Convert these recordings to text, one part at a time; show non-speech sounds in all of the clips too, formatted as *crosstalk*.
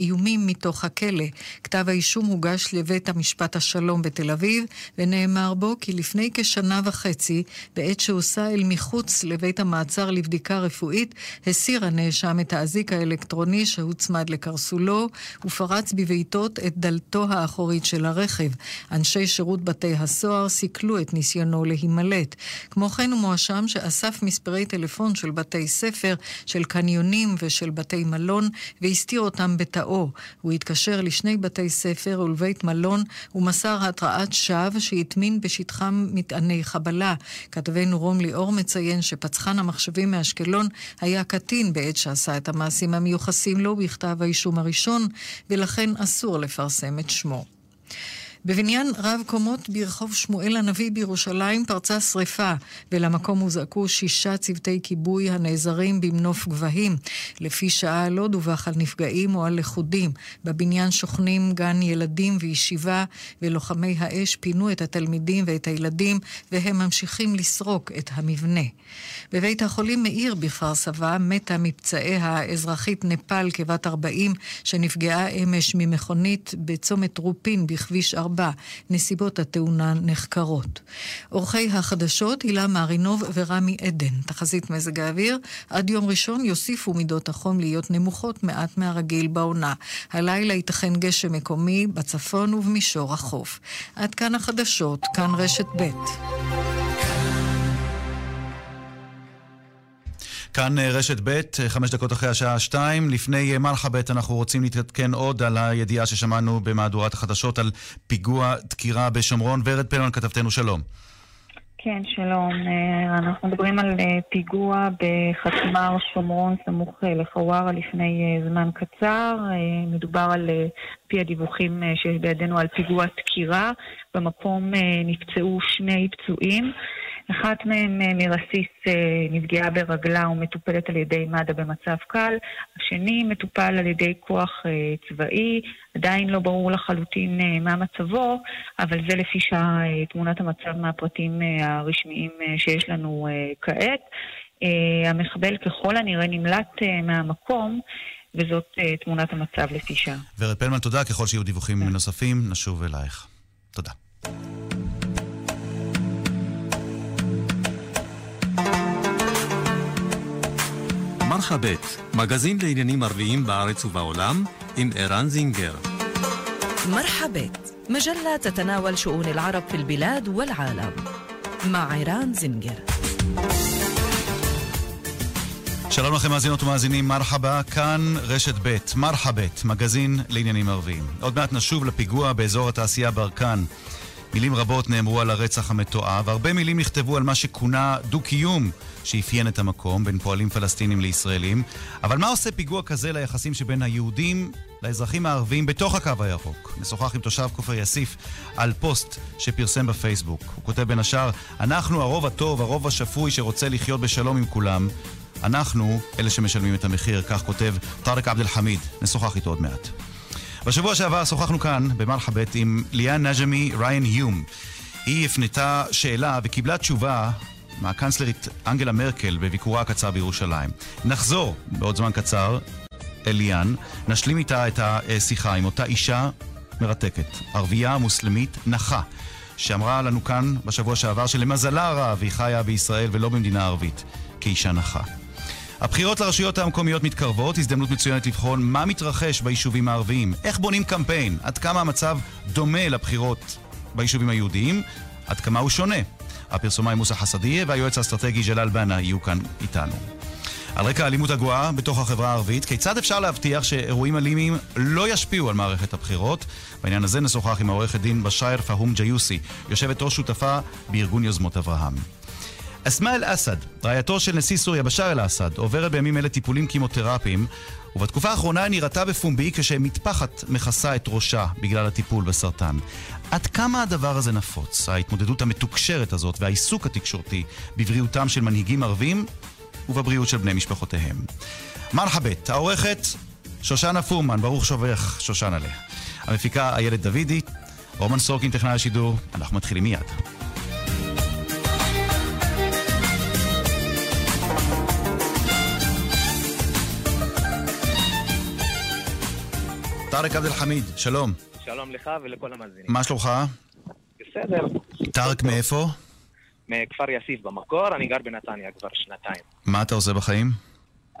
איומים מתוך הכלא. כתב האישום הוגש לבית המשפט השלום בתל אביב, ונאמר בו כי לפני כשנה וחצי, בעת שהוסע אל מחוץ לבית המעצר לבדיקה רפואית, הסיר הנאשם את האזיק האלקטרוני שהוצמד לקרסולו, ופרץ בבעיטות את דלתו האחורית של הרכב. אנשי שירות בתי הסוהר סיכלו את ניסיונו להימלט. כמו כן הוא מואשם שאסף מספרי טלפון של בתי ספר, של קניונים ושל בתי מלון, והסתיר אותם בטעות. מוצאו. הוא התקשר לשני בתי ספר ולבית מלון ומסר התרעת שווא שהטמין בשטחם מטעני חבלה. כתבנו רום ליאור מציין שפצחן המחשבים מאשקלון היה קטין בעת שעשה את המעשים המיוחסים לו בכתב האישום הראשון, ולכן אסור לפרסם את שמו. בבניין רב קומות ברחוב שמואל הנביא בירושלים פרצה שרפה, ולמקום הוזעקו שישה צוותי כיבוי הנעזרים במנוף גבהים. לפי שעה לא דווח על נפגעים או על לכודים. בבניין שוכנים גן ילדים וישיבה, ולוחמי האש פינו את התלמידים ואת הילדים, והם ממשיכים לסרוק את המבנה. בבית החולים מאיר בכפר סבא מתה מפצעיה האזרחית נפאל כבת 40, שנפגעה אמש ממכונית בצומת רופין בכביש 4. 4. נסיבות התאונה נחקרות. עורכי החדשות הילה מרינוב ורמי עדן. תחזית מזג האוויר, עד יום ראשון יוסיפו מידות החום להיות נמוכות מעט מהרגיל בעונה. הלילה ייתכן גשם מקומי בצפון ובמישור החוף. עד כאן החדשות, כאן רשת ב'. כאן אה, רשת ב', אה, חמש דקות אחרי השעה שתיים. לפני אה, מלחבט אנחנו רוצים להתעדכן עוד על הידיעה ששמענו במהדורת החדשות על פיגוע דקירה בשומרון. ורד פלמן, כתבתנו שלום. כן, שלום. אנחנו מדברים על פיגוע בחתמר שומרון סמוך לחווארה לפני זמן קצר. מדובר על, פי הדיווחים שבידינו, על פיגוע דקירה. במקום נפצעו שני פצועים. אחת מהן אה, מרסיס אה, נפגעה ברגלה ומטופלת על ידי מד"א במצב קל, השני מטופל על ידי כוח אה, צבאי, עדיין לא ברור לחלוטין מה מצבו, אבל זה לפי שעה תמונת המצב מהפרטים הרשמיים שיש לנו כעת. המחבל ככל הנראה נמלט מהמקום. וזאת תמונת המצב לפי שעה. ורד פלמן, תודה. ככל שיהיו דיווחים נוספים, נשוב אלייך. תודה. מרחבת, מגזין לעניינים ערביים בארץ ובעולם, עם ערן זינגר. مرحبت مجلة تتناول شؤون العرب في البلاد والعالم مع عيران زنجر שלום לכם מאזינות ומאזינים, מרחבה, כאן רשת ב', מרחבת, מגזין לעניינים ערביים. עוד מעט נשוב לפיגוע באזור התעשייה ברקן. מילים רבות נאמרו על הרצח המתועב, הרבה מילים נכתבו על מה שכונה דו-קיום שאפיין את המקום בין פועלים פלסטינים לישראלים. אבל מה עושה פיגוע כזה ליחסים שבין היהודים לאזרחים הערבים בתוך הקו הירוק? נשוחח עם תושב כפר יאסיף על פוסט שפרסם בפייסבוק. הוא כותב בין השאר, אנחנו הרוב הטוב, הרוב השפוי שרוצה לחיות בשלום עם כולם. אנחנו אלה שמשלמים את המחיר, כך כותב טארק עבד אל-חמיד. נשוחח איתו עוד מעט. בשבוע שעבר שוחחנו כאן, במלחבט, עם ליאן נג'מי ריין היום. היא הפנתה שאלה וקיבלה תשובה מהקנצלרית אנגלה מרקל בביקורה הקצר בירושלים. נחזור בעוד זמן קצר אל ליאן, נשלים איתה את השיחה עם אותה אישה מרתקת, ערבייה מוסלמית נחה, שאמרה לנו כאן בשבוע שעבר שלמזלה הרב היא חיה בישראל ולא במדינה ערבית, כאישה נחה. הבחירות לרשויות המקומיות מתקרבות, הזדמנות מצוינת לבחון מה מתרחש ביישובים הערביים, איך בונים קמפיין, עד כמה המצב דומה לבחירות ביישובים היהודיים, עד כמה הוא שונה. הפרסומאי מוסא חסדיה והיועץ האסטרטגי ג'לאל בנה יהיו כאן איתנו. על רקע האלימות הגואה בתוך החברה הערבית, כיצד אפשר להבטיח שאירועים אלימים לא ישפיעו על מערכת הבחירות? בעניין הזה נשוחח עם העורכת דין בשייר פהום ג'יוסי, יושבת ראש שותפה בארגון יוזמות אברהם. אסמאא אל-אסד, רעייתו של נשיא סוריה בשאר אל-אסד, עוברת בימים אלה טיפולים קימותרפיים, ובתקופה האחרונה היא נראתה בפומבי כשמטפחת מכסה את ראשה בגלל הטיפול בסרטן. עד כמה הדבר הזה נפוץ, ההתמודדות המתוקשרת הזאת והעיסוק התקשורתי בבריאותם של מנהיגים ערבים ובבריאות של בני משפחותיהם. מרחבת, העורכת שושנה פורמן, ברוך שובך שושנה עליה. המפיקה איילת דוידי, רומן סורקין טכנאי השידור, אנחנו מתחילים מיד. טארק עבד אל חמיד, שלום. שלום לך ולכל המאזינים. מה שלומך? בסדר. טארק מאיפה? מכפר יאסיף במקור, אני גר בנתניה כבר שנתיים. מה אתה עושה בחיים?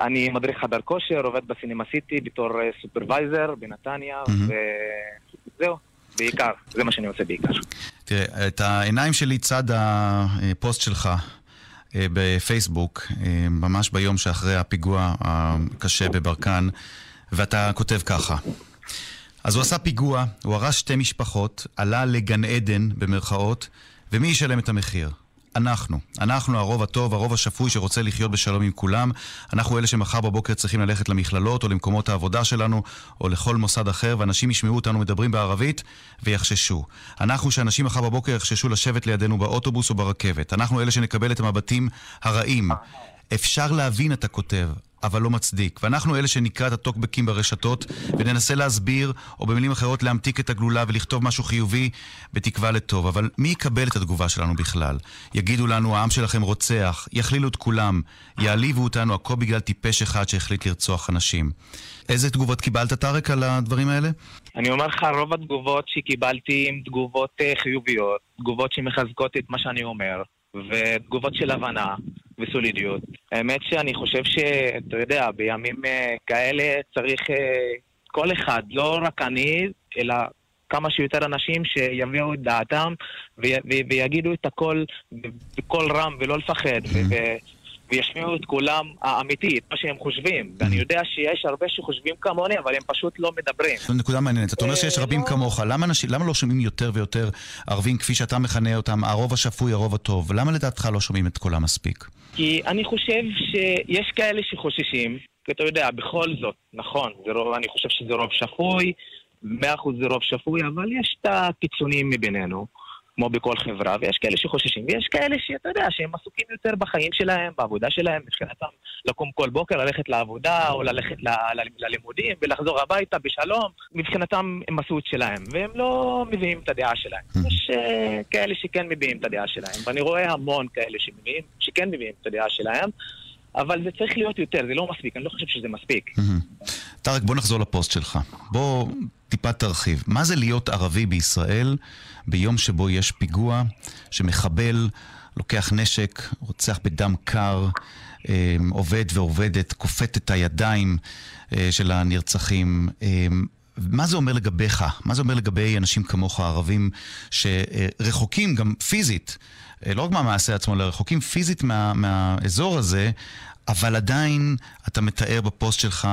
אני מדריך חדר כושר, עובד בסינמה סיטי בתור אה, supervisor בנתניה, וזהו, בעיקר, זה מה שאני עושה בעיקר. תראה, את העיניים שלי צד הפוסט שלך אה, בפייסבוק, אה, ממש ביום שאחרי הפיגוע הקשה בברקן, ואתה כותב ככה: אז הוא עשה פיגוע, הוא הרס שתי משפחות, עלה לגן עדן, במרכאות, ומי ישלם את המחיר? אנחנו. אנחנו הרוב הטוב, הרוב השפוי שרוצה לחיות בשלום עם כולם. אנחנו אלה שמחר בבוקר צריכים ללכת למכללות או למקומות העבודה שלנו או לכל מוסד אחר, ואנשים ישמעו אותנו מדברים בערבית ויחששו. אנחנו שאנשים מחר בבוקר יחששו לשבת לידינו באוטובוס או ברכבת. אנחנו אלה שנקבל את המבטים הרעים. אפשר להבין, אתה כותב, אבל לא מצדיק. ואנחנו אלה שנקרא את הטוקבקים ברשתות וננסה להסביר, או במילים אחרות להמתיק את הגלולה ולכתוב משהו חיובי בתקווה לטוב. אבל מי יקבל את התגובה שלנו בכלל? יגידו לנו, העם שלכם רוצח, יכלילו את כולם, יעליבו אותנו, הכל בגלל טיפש אחד שהחליט לרצוח אנשים. איזה תגובות קיבלת, טארק, על הדברים האלה? אני אומר לך, רוב התגובות שקיבלתי הן תגובות אה, חיוביות, תגובות שמחזקות את מה שאני אומר, ותגובות של הבנה. וסולידיות. האמת שאני חושב שאתה יודע, בימים אה, כאלה צריך אה, כל אחד, לא רק אני, אלא כמה שיותר אנשים שיביאו את דעתם ויגידו את הכל בקול רם ולא לפחד. וישמיעו את קולם האמיתי, את מה שהם חושבים. ואני יודע שיש הרבה שחושבים כמוני, אבל הם פשוט לא מדברים. זו נקודה מעניינת. אתה אומר שיש רבים לא- כמוך. למה לא שומעים יותר ויותר ערבים, כפי שאתה מכנה אותם, הרוב השפוי, הרוב הטוב? למה לדעתך לא שומעים את קולם מספיק? כי אני חושב שיש כאלה שחוששים, כי אתה יודע, בכל זאת, נכון, רוב, אני חושב שזה רוב שפוי, מאה אחוז זה רוב שפוי, אבל יש את הקיצונים מבינינו. כמו בכל חברה, ויש כאלה שחוששים, ויש כאלה שאתה יודע, שהם עסוקים יותר בחיים שלהם, בעבודה שלהם, מבחינתם לקום כל בוקר, ללכת לעבודה, או ללכת ללימודים, ולחזור הביתה בשלום, מבחינתם הם עשו את שלהם, והם לא מביאים את הדעה שלהם. Mm. יש uh, כאלה שכן מביאים את הדעה שלהם, ואני רואה המון כאלה שמביאים, שכן מביאים את הדעה שלהם. אבל זה צריך להיות יותר, זה לא מספיק, אני לא חושב שזה מספיק. טארק, בוא נחזור לפוסט שלך. בוא טיפה תרחיב. מה זה להיות ערבי בישראל ביום שבו יש פיגוע שמחבל לוקח נשק, רוצח בדם קר, אה, עובד ועובדת, כופת את הידיים אה, של הנרצחים. אה, מה זה אומר לגביך? מה זה אומר לגבי אנשים כמוך, ערבים, שרחוקים גם פיזית, לא רק מהמעשה עצמו, אלא רחוקים פיזית מה, מהאזור הזה, אבל עדיין אתה מתאר בפוסט שלך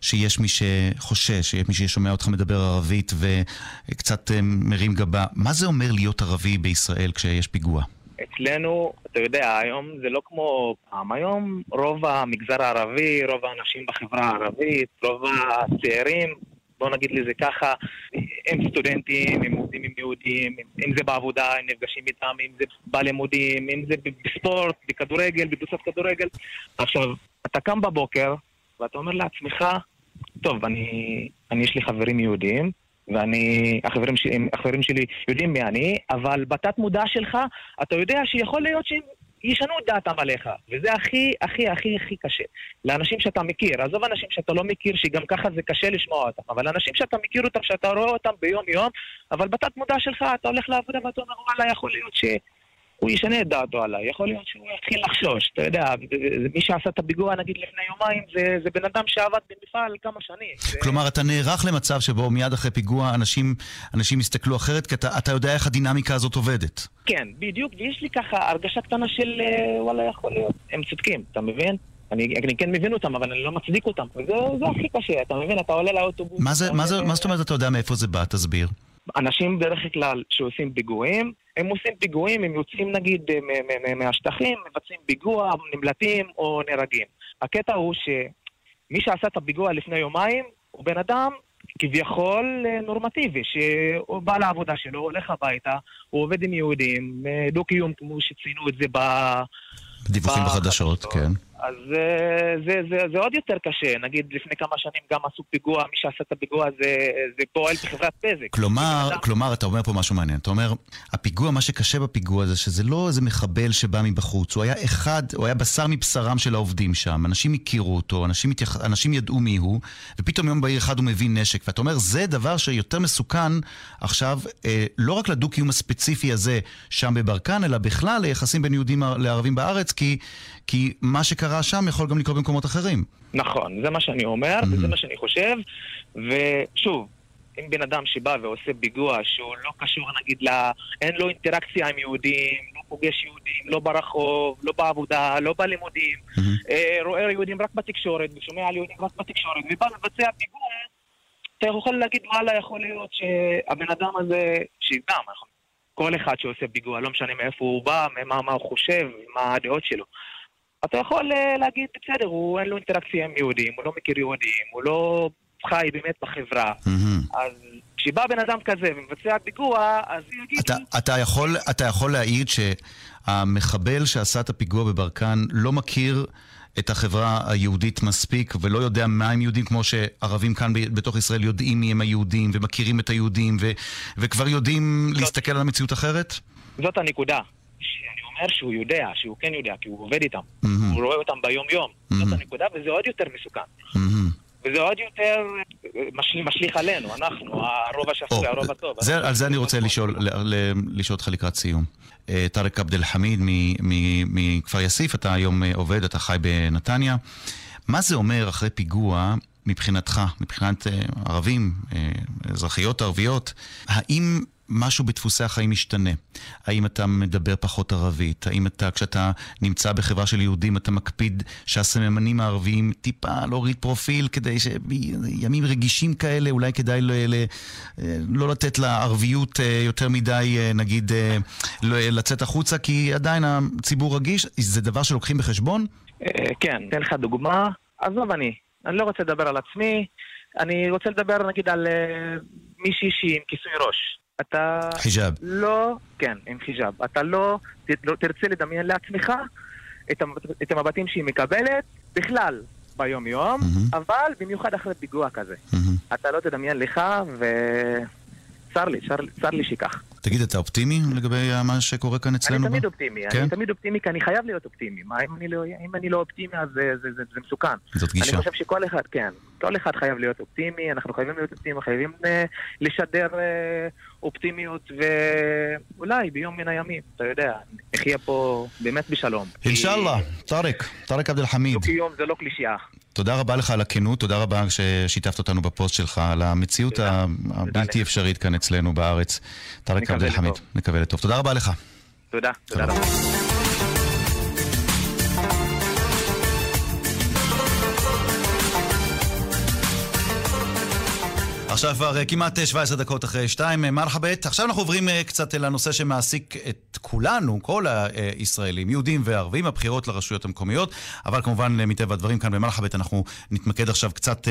שיש מי שחושש, שיש מי ששומע אותך מדבר ערבית וקצת אה, מרים גבה. מה זה אומר להיות ערבי בישראל כשיש פיגוע? אצלנו, אתה יודע, היום זה לא כמו פעם. היום רוב המגזר הערבי, רוב האנשים בחברה הערבית, רוב הצעירים, בוא נגיד לזה ככה, הם סטודנטים, הם עובדים עם יהודים, אם זה בעבודה, הם נפגשים איתם, אם זה בלימודים, אם זה בספורט, בכדורגל, בקבוצת כדורגל. עכשיו, אתה קם בבוקר ואתה אומר לעצמך, טוב, אני, אני יש לי חברים יהודים, ואני, החברים, החברים שלי יודעים מי אני, אבל בתת מודע שלך, אתה יודע שיכול להיות שהם ישנו את דעתם עליך, וזה הכי, הכי, הכי, הכי קשה. לאנשים שאתה מכיר, עזוב אנשים שאתה לא מכיר, שגם ככה זה קשה לשמוע אותם, אבל אנשים שאתה מכיר אותם, שאתה רואה אותם ביום-יום, אבל בתת מודע שלך, אתה הולך לעבודה ואתה אומר, וואלה, יכול להיות ש... הוא ישנה את דעתו עליי, יכול להיות שהוא יתחיל לחשוש, אתה יודע, מי שעשה את הפיגוע נגיד לפני יומיים זה, זה בן אדם שעבד במפעל כמה שנים. כלומר, אתה נערך למצב שבו מיד אחרי פיגוע אנשים, אנשים יסתכלו אחרת, כי אתה, אתה יודע איך הדינמיקה הזאת עובדת. כן, בדיוק, ויש לי ככה הרגשה קטנה של אה, וואלה יכול להיות, הם צודקים, אתה מבין? אני, אני כן מבין אותם, אבל אני לא מצדיק אותם. וזה זה הכי קשה, אתה מבין? אתה עולה לאוטובוס... מה, זה, מה, זה, מה זאת אומרת אתה יודע מאיפה זה בא? תסביר. אנשים בדרך כלל שעושים פיגועים, הם עושים פיגועים, הם יוצאים נגיד אה, מהשטחים, מבצעים פיגוע, נמלטים או נהרגים. הקטע הוא שמי שעשה את הפיגוע לפני יומיים הוא בן אדם כביכול אה, נורמטיבי, שהוא בא לעבודה שלו, הולך הביתה, הוא עובד עם יהודים, אה, דו-קיום כמו שציינו את זה ב... דיווחים בחדשות, כן. אז אה, זה, זה, זה עוד יותר קשה. נגיד, לפני כמה שנים גם עשו פיגוע, מי שעשה את הפיגוע זה, זה פועל בחברת בזק. כלומר, כלומר, אתה אומר פה משהו מעניין. אתה אומר, הפיגוע, מה שקשה בפיגוע זה שזה לא איזה מחבל שבא מבחוץ, הוא היה אחד, הוא היה בשר מבשרם של העובדים שם. אנשים הכירו אותו, אנשים, מתייח... אנשים ידעו מי הוא, ופתאום יום בהיר אחד הוא מביא נשק. ואתה אומר, זה דבר שיותר מסוכן עכשיו, אה, לא רק לדו-קיום הספציפי הזה שם בברקן, אלא בכלל ליחסים בין יהודים לערבים בארץ, כי, כי מה שקרה שם יכול גם לקרות במקומות אחרים. נכון, זה מה שאני אומר, mm-hmm. וזה מה שאני חושב, ושוב, אם בן אדם שבא ועושה פיגוע שהוא לא קשור נגיד ל... אין לו אינטראקציה עם יהודים, לא פוגש יהודים, לא ברחוב, לא בעבודה, לא בלימודים, mm-hmm. אה, רואה יהודים רק בתקשורת ושומע על יהודים רק בתקשורת ובא לבצע פיגוע, אתה יכול להגיד וואלה יכול להיות שהבן אדם הזה, שגם, כל אחד שעושה פיגוע, לא משנה מאיפה הוא בא, מה, מה הוא חושב, מה הדעות שלו. אתה יכול אה, להגיד, בסדר, הוא אין לו אינטראקציה עם יהודים, הוא לא מכיר יהודים, הוא לא חי באמת בחברה. אז כשבא בן אדם כזה ומבצע פיגוע, אז יגיד... אתה, אתה, יכול, אתה יכול להעיד שהמחבל שעשה את הפיגוע בברקן לא מכיר... את החברה היהודית מספיק ולא יודע מה הם יהודים כמו שערבים כאן בתוך ישראל יודעים מי הם היהודים ומכירים את היהודים ו- וכבר יודעים זאת, להסתכל על המציאות אחרת? זאת הנקודה. אומר שהוא יודע, שהוא כן יודע, כי הוא עובד איתם. Mm-hmm. הוא רואה אותם ביום-יום. Mm-hmm. זאת הנקודה, וזה עוד יותר מסוכן. Mm-hmm. וזה עוד יותר משליך, משליך עלינו, אנחנו, הרוב השפוי, הרוב הטוב. זה, על זה אני רוצה לשאול, לשאול אותך לקראת סיום. אה, טארק עבד אל חמיד מכפר יאסיף, אתה היום אה, עובד, אתה חי בנתניה. מה זה אומר אחרי פיגוע מבחינתך, מבחינת אה, ערבים, אזרחיות ערביות? האם משהו בדפוסי החיים משתנה. האם אתה מדבר פחות ערבית? האם אתה, כשאתה נמצא בחברה של יהודים, אתה מקפיד שהסממנים הערביים טיפה להוריד פרופיל כדי שימים רגישים כאלה, אולי כדאי לא, לא לתת לערביות אה, יותר מדי, אה, נגיד, לא, לצאת החוצה, כי עדיין הציבור רגיש. זה דבר שלוקחים בחשבון? כן, אתן לך דוגמה. עזוב אני, אני לא רוצה לדבר על עצמי. אני רוצה לדבר נגיד על מישהי שהיא עם כיסוי ראש. אתה... חיג'אב. לא, כן, עם חיג'אב. אתה לא, לא תרצה לדמיין לעצמך את, את המבטים שהיא מקבלת בכלל ביום-יום, mm-hmm. אבל במיוחד אחרי פיגוע כזה. Mm-hmm. אתה לא תדמיין לך, ו... צר לי, צר, צר לי שכך. תגיד, אתה אופטימי לגבי מה שקורה כאן אצלנו? אני תמיד אופטימי, כן? אני תמיד אופטימי כי אני חייב להיות אופטימי. מה, אם, אני לא, אם אני לא אופטימי אז זה, זה, זה, זה מסוכן. זאת גישה. אני חושב שכל אחד, כן, כל אחד חייב להיות אופטימי, אנחנו חייבים להיות אופטימיים, חייבים uh, לשדר uh, אופטימיות, ואולי ביום מן הימים, אתה יודע, נחיה פה באמת בשלום. אינשאללה, טארק, טארק עבד אל חמיד. דו-קיום זה לא קלישייה. תודה רבה לך על הכנות, תודה רבה ששיתפת אותנו בפוסט שלך, על המציאות הבלתי אפשרית כאן אצלנו בארץ. טארק עבד לטוב. תודה רבה לך. תודה, תודה רבה. עכשיו כבר אה, כמעט 17 אה, דקות אחרי שתיים, אה, מרחבת. עכשיו אנחנו עוברים קצת לנושא שמעסיק את כולנו, כל הישראלים, יהודים וערבים, הבחירות לרשויות המקומיות. אבל כמובן, מטבע הדברים כאן במרחבת אנחנו נתמקד עכשיו קצת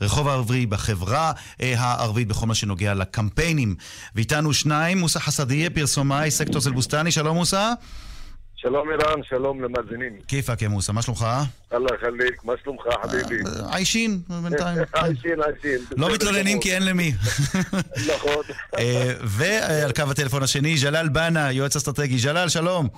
ברחוב העברי, בחברה הערבית, בכל מה שנוגע לקמפיינים. ואיתנו שניים, מוסא חסדיה, פרסומאי, סקטור סלבוסטני. שלום מוסא. שלום אירן, שלום למאזינים. כיפאק יא מוסא, מה שלומך? אללה יחליק, מה שלומך חביבי? אה, עיישין בינתיים. *laughs* עיישין, עיישין. לא מתלוננים כי אין למי. *laughs* נכון. אה, ועל קו הטלפון השני, ג'לאל בנה, יועץ אסטרטגי. ג'לאל, שלום.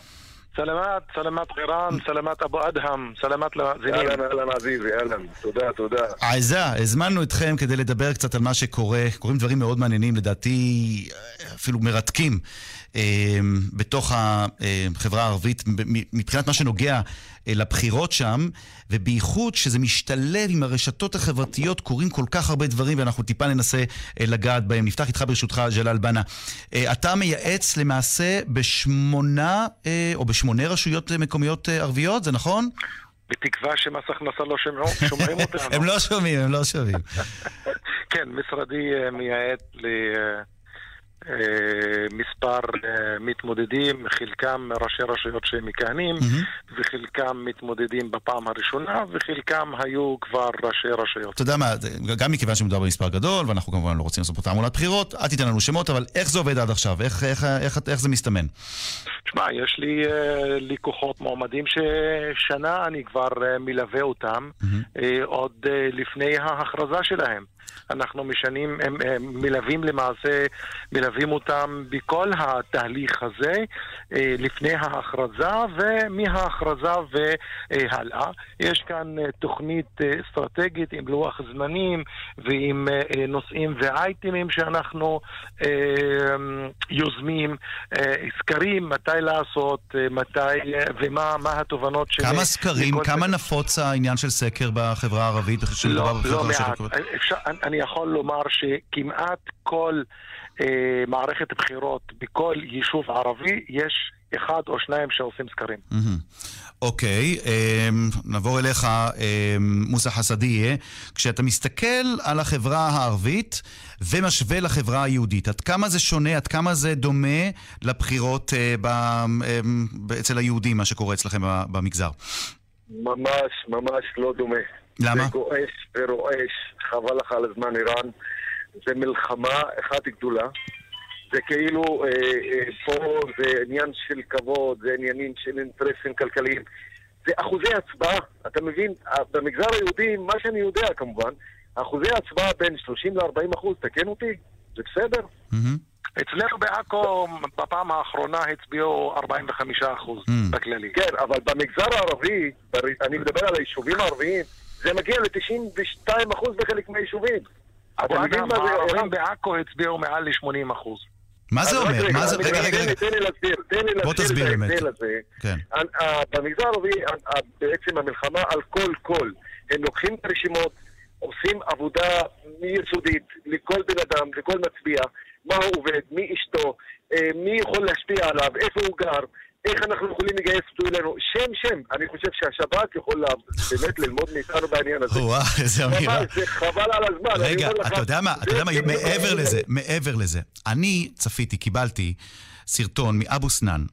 סלמת, סלמת חירן, סלמת אבו אדהם, סלמת למאזינים. אהלן, אהלן עזיזי, אהלן, תודה, תודה. עזה, הזמנו אתכם כדי לדבר קצת על מה שקורה. קורים דברים מאוד מעניינים, לדעתי אפילו מרתקים. אמ, בתוך החברה הערבית מבחינת מה שנוגע אה, לבחירות שם, ובייחוד שזה משתלב עם הרשתות החברתיות, קורים כל כך הרבה דברים ואנחנו טיפה ננסה אה, לגעת בהם. נפתח איתך ברשותך, ג'לאל בנה. אה, אתה מייעץ למעשה בשמונה או בשמונה רשויות מקומיות ערביות, זה נכון? בתקווה שמס הכנסה לא שומעים אותנו. *laughs* הם לא שומעים, הם לא שומעים. *laughs* כן, משרדי מייעץ ל... אה, מספר אה, מתמודדים, חלקם ראשי רשויות שמכהנים, וחלקם מתמודדים בפעם הראשונה, וחלקם היו כבר ראשי רשויות. אתה יודע מה, גם מכיוון שמדובר במספר גדול, ואנחנו כמובן לא רוצים לעשות פה תעמולת בחירות, אל תיתן לנו שמות, אבל איך זה עובד עד עכשיו? איך, איך, איך, איך זה מסתמן? שמע, יש לי אה, לקוחות מועמדים ששנה אני כבר אה, מלווה אותם, אה, עוד אה, לפני ההכרזה שלהם. אנחנו משנים, הם, הם מלווים למעשה, מלווים אותם בכל התהליך הזה, אה, לפני ההכרזה ומההכרזה והלאה. יש כאן אה, תוכנית אה, אסטרטגית עם לוח זמנים ועם נושאים ואייטמים שאנחנו יוזמים, סקרים, מתי לעשות, מתי ומה מה התובנות של... כמה סקרים, כמה. נפוץ העניין של סקר בחברה הערבית? לא, לא מעט. אפשר, אני- יכול לומר שכמעט כל אה, מערכת בחירות בכל יישוב ערבי יש אחד או שניים שעושים סקרים. אוקיי, אמ, נעבור אליך, אמ, מוסא חסדיה. כשאתה מסתכל על החברה הערבית ומשווה לחברה היהודית, עד כמה זה שונה, עד כמה זה דומה לבחירות אה, ב, אמ, אצל היהודים, מה שקורה אצלכם במגזר? ממש ממש לא דומה. למה? זה גועש ורועש, חבל לך על הזמן איראן. זה מלחמה אחת גדולה. זה כאילו, אה, אה, פה זה עניין של כבוד, זה עניינים של אינטרסים כלכליים. זה אחוזי הצבעה, אתה מבין? אה, במגזר היהודי, מה שאני יודע כמובן, אחוזי הצבעה בין 30 ל-40 אחוז, תקן אותי, זה בסדר? מהמם. אצלנו בעכו בפעם האחרונה הצביעו 45 אחוז Mm. בכללי. כן, אבל במגזר הערבי, בר- אני מדבר על היישובים הערביים, זה מגיע ל-92% בחלק מהיישובים. אתה מבין מה זה? ערן? בעכו הצביעו מעל ל-80 אחוז. מה זה אומר? מה זה... רגע, רגע, רגע. תן לי להסביר, תן לי בוא להסביר תסביר את באמת. ההבדל הזה. כן. במגזר הערבי, בעצם המלחמה על כל קול. הם לוקחים את הרשימות, עושים עבודה יסודית לכל בן אדם, לכל מצביע, מה הוא עובד, מי אשתו, אה, מי יכול להשפיע עליו, איפה הוא גר, איך אנחנו יכולים לגייס אותו אלינו. שם שם, אני חושב שהשב"כ יכול באמת ללמוד מאיתנו בעניין הזה. וואו, איזה אמירה. זה חבל על הזמן. רגע, אתה יודע מה, אתה יודע מה, מעבר. לזה, מעבר לזה, אני צפיתי, קיבלתי סרטון מאבו סנאן,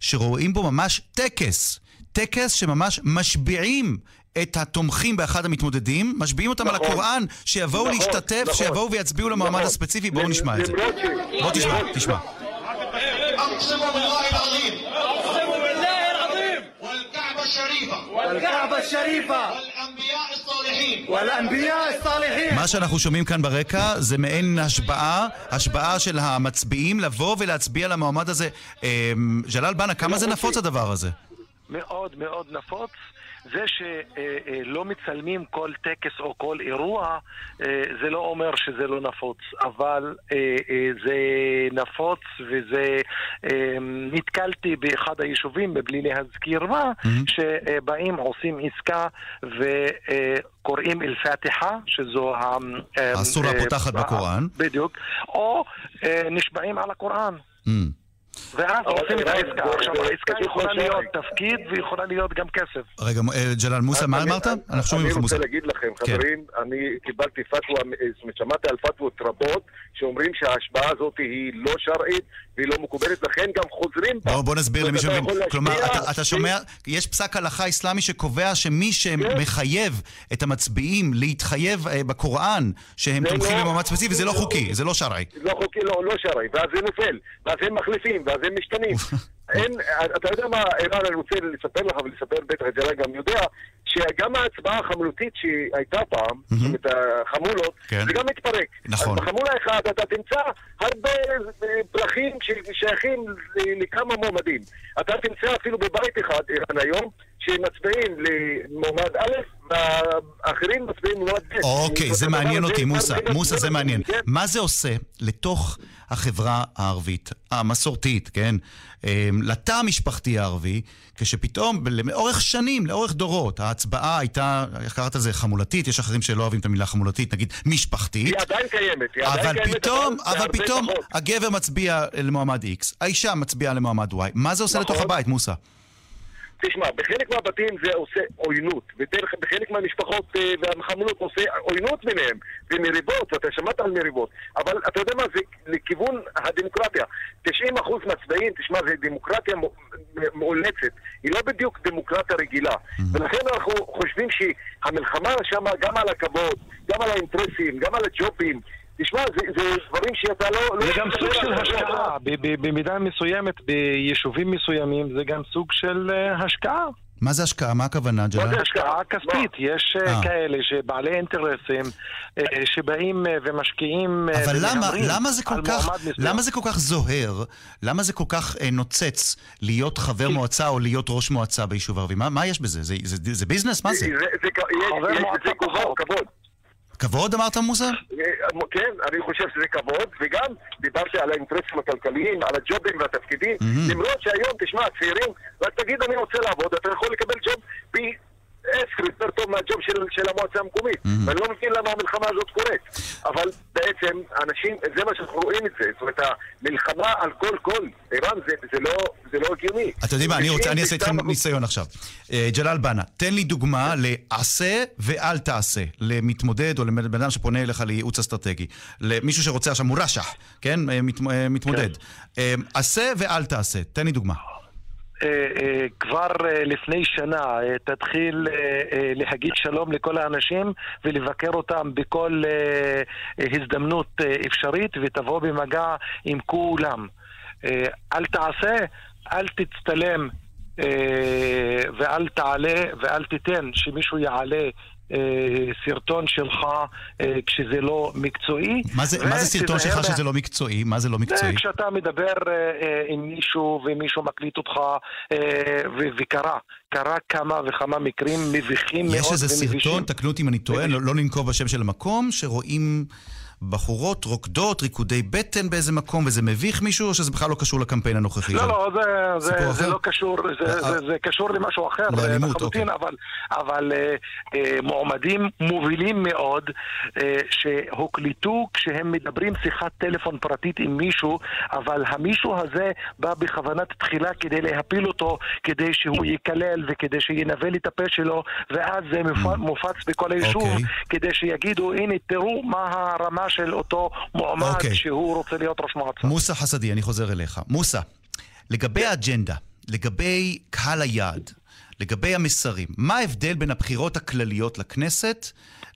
שרואים בו ממש טקס, טקס שממש משביעים את התומכים באחד המתמודדים, משביעים אותם על נכון. הקוראן, שיבואו נכון, להשתתף, נכון. שיבואו ויצביעו למועמד נכון. הספציפי, בואו נשמע את זה. למרות ש- בוא תשמע, תשמע. أقسم بالله العظيم أقسم بالله العظيم والكعبة الشريفة والكعبة الشريفة والأنبياء الصالحين والأنبياء الصالحين מה שאנחנו שומעים כאן ברקע זה מעין השבעה, השבעה של המצביעים לבוא ולהצביע למועמד הזה. אמ, ג'לאל בנה, כמה זה נפוץ הדבר הזה? מאוד מאוד נפוץ. זה שלא מצלמים כל טקס או כל אירוע, אה, זה לא אומר שזה לא נפוץ, אבל אה, אה, זה נפוץ וזה... נתקלתי באחד היישובים, מבלי להזכיר מה, שבאים, עושים עסקה וקוראים אל-פאתיחה, שזו ה... הסורה הפותחת בקוראן. בדיוק. או נשבעים על הקוראן. אמ. ואז עושים את העסקה. עכשיו, העסקה יכולה להיות. תפקיד ויכולה להיות גם כסף. רגע, אה, ג'לאל מוסא, מה אמרת? אני- אנחנו שומעים אותך מוסא. אני רוצה להגיד לכם, כן. חברים, אני קיבלתי פתווה, אומרת, שמעתי על פתוות רבות שאומרים שההשפעה הזאת היא לא שרעית והיא לא מקובלת, לכן גם חוזרים בה. בוא, בוא נסביר למי שמבין. כלומר, אתה, אתה שומע, יש פסק הלכה אסלאמי שקובע שמי שמחייב את המצביעים להתחייב אה, בקוראן שהם זה תומכים לא- במועמד ספציפי, זה לא חוקי, זה לא שרעי. לא חוקי, לא, לא שרעי, ואז זה נופל, ואז הם מחליפים, ואז הם משתנים. *laughs* אין, אתה יודע מה, ערן, אני רוצה לספר לך ולספר בטח את ג'לאל גם יודע, שגם ההצבעה החמולתית שהייתה פעם, זאת אומרת, החמולות, כן. זה גם מתפרק. נכון. אז בחמולה אחת אתה תמצא הרבה אה, פרחים ששייכים לכמה מועמדים. אתה תמצא אפילו בבית אחד, ערן, היום, שמצביעים למועמד א', והאחרים מצביעים למועמד ב'. אוקיי, זה מעניין אותי, מוסא. מוסא, זה מעניין. כן? מה זה עושה לתוך החברה הערבית, המסורתית, כן? אמ, לתא המשפחתי הערבי, כשפתאום לאורך שנים, לאורך דורות, ההצבעה הייתה, איך קראת לזה, חמולתית, יש אחרים שלא אוהבים את המילה חמולתית, נגיד משפחתית. היא עדיין קיימת, היא עדיין אבל קיימת, פתאום, אבל פתאום. הגבר מצביע למועמד X, האישה מצביעה למועמד Y. מה זה עושה נכון. לתוך הבית, מוסא? תשמע, בחלק מהבתים זה עושה עוינות, ובחלק מהמשפחות אה, והמחמלות עושה עוינות ביניהם, ומריבות, ואתה שמעת על מריבות, אבל אתה יודע מה, זה לכיוון הדמוקרטיה. 90% מהצבעים, תשמע, זה דמוקרטיה מאולצת, היא לא בדיוק דמוקרטיה רגילה, ולכן אנחנו חושבים שהמלחמה שם גם על הכבוד, גם על האינטרסים, גם על הג'ובים, תשמע, זה, זה דברים שאתה לא... זה לא גם סוג של השקעה, ב- ב- במידה מסוימת, ביישובים מסוימים, זה גם סוג של אה, השקעה. מה זה השקעה? מה הכוונה, ג'לאל? מה זה השקעה כספית? יש אה, אה. כאלה שבעלי אינטרסים שבאים ומשקיעים אבל למה, למה זה כל על כך, מועמד מסוים. למה זה כל כך זוהר? למה זה כל כך נוצץ להיות חבר מועצה או להיות ראש מועצה ביישוב ערבי? מה, מה יש בזה? זה, זה, זה, זה ביזנס? מה זה? זה, זה, מועצה בזה כבוד, כבוד. אמרת מוסא? אה, כן, אני חושב שזה כבוד, וגם דיברתי על האינטרסים הכלכליים, על הג'ובים והתפקידים, למרות שהיום, תשמע, צעירים, רק תגיד אני רוצה לעבוד, אתה יכול לקבל ג'וב יותר טוב מהג'וב של, של המועצה המקומית. ואני לא מבין למה המלחמה הזאת קורית. אבל בעצם, אנשים, זה מה שאנחנו רואים את זה, זאת אומרת, המלחמה על כל קול, איראן, זה, זה, לא, זה לא הגיוני. אתם יודעים מה, אני רוצה, אני אעשה איתכם 99% ניסיון עכשיו. אה, ג'לאל בנה, תן לי דוגמה לעשה ואל תעשה, למתמודד או לבן אדם שפונה אליך לייעוץ אסטרטגי. למישהו שרוצה עכשיו מורשח, כן? אה, אה, מתמודד. אה, עשה ואל תעשה, תן לי דוגמה. אה, אה, כבר אה, לפני שנה תתחיל להגיד שלום לכל האנשים ולבקר אותם בכל הזדמנות אפשרית ותבוא במגע עם כולם. אל תעשה, אל תצטלם ואל תעלה ואל תיתן שמישהו יעלה סרטון שלך אה, כשזה לא מקצועי. מה זה, מה זה סרטון שלך שזה לא מקצועי? מה זה לא זה מקצועי? כשאתה מדבר אה, אה, עם מישהו ומישהו מקליט אותך אה, וקרה, קרה כמה וכמה מקרים מביכים מאוד יש איזה ומבישים. סרטון, תקנו אותי אם אני טועה, לא, לא לנקוב בשם של המקום, שרואים בחורות רוקדות, ריקודי בטן באיזה מקום, וזה מביך מישהו, או שזה בכלל לא קשור לקמפיין הנוכחי? לא? לא, זה, זה, זה? לא קשור, זה, אה, זה, זה קשור למשהו אחר לאלימות, לחלוטין, אוקיי. אבל, אבל אה, אה, מועמדים מובילים מאוד אה, שהוקלטו כשהם מדברים שיחת טלפון פרטית עם מישהו, אבל המישהו הזה בא בכוונת תחילה כדי להפיל אותו, כדי שהוא יקלל וכדי שינבל את הפה שלו, ואז זה מופ- מופץ בכל היישוב, Mm. אוקיי. כדי שיגידו, הנה, תראו מה הרמה של אותו מועמד אוקיי. שהוא רוצה להיות ראש מועצה. מוסא חסדי, אני חוזר אליך. מוסא, לגבי האג'נדה, לגבי קהל היעד, לגבי המסרים, מה ההבדל בין הבחירות הכלליות לכנסת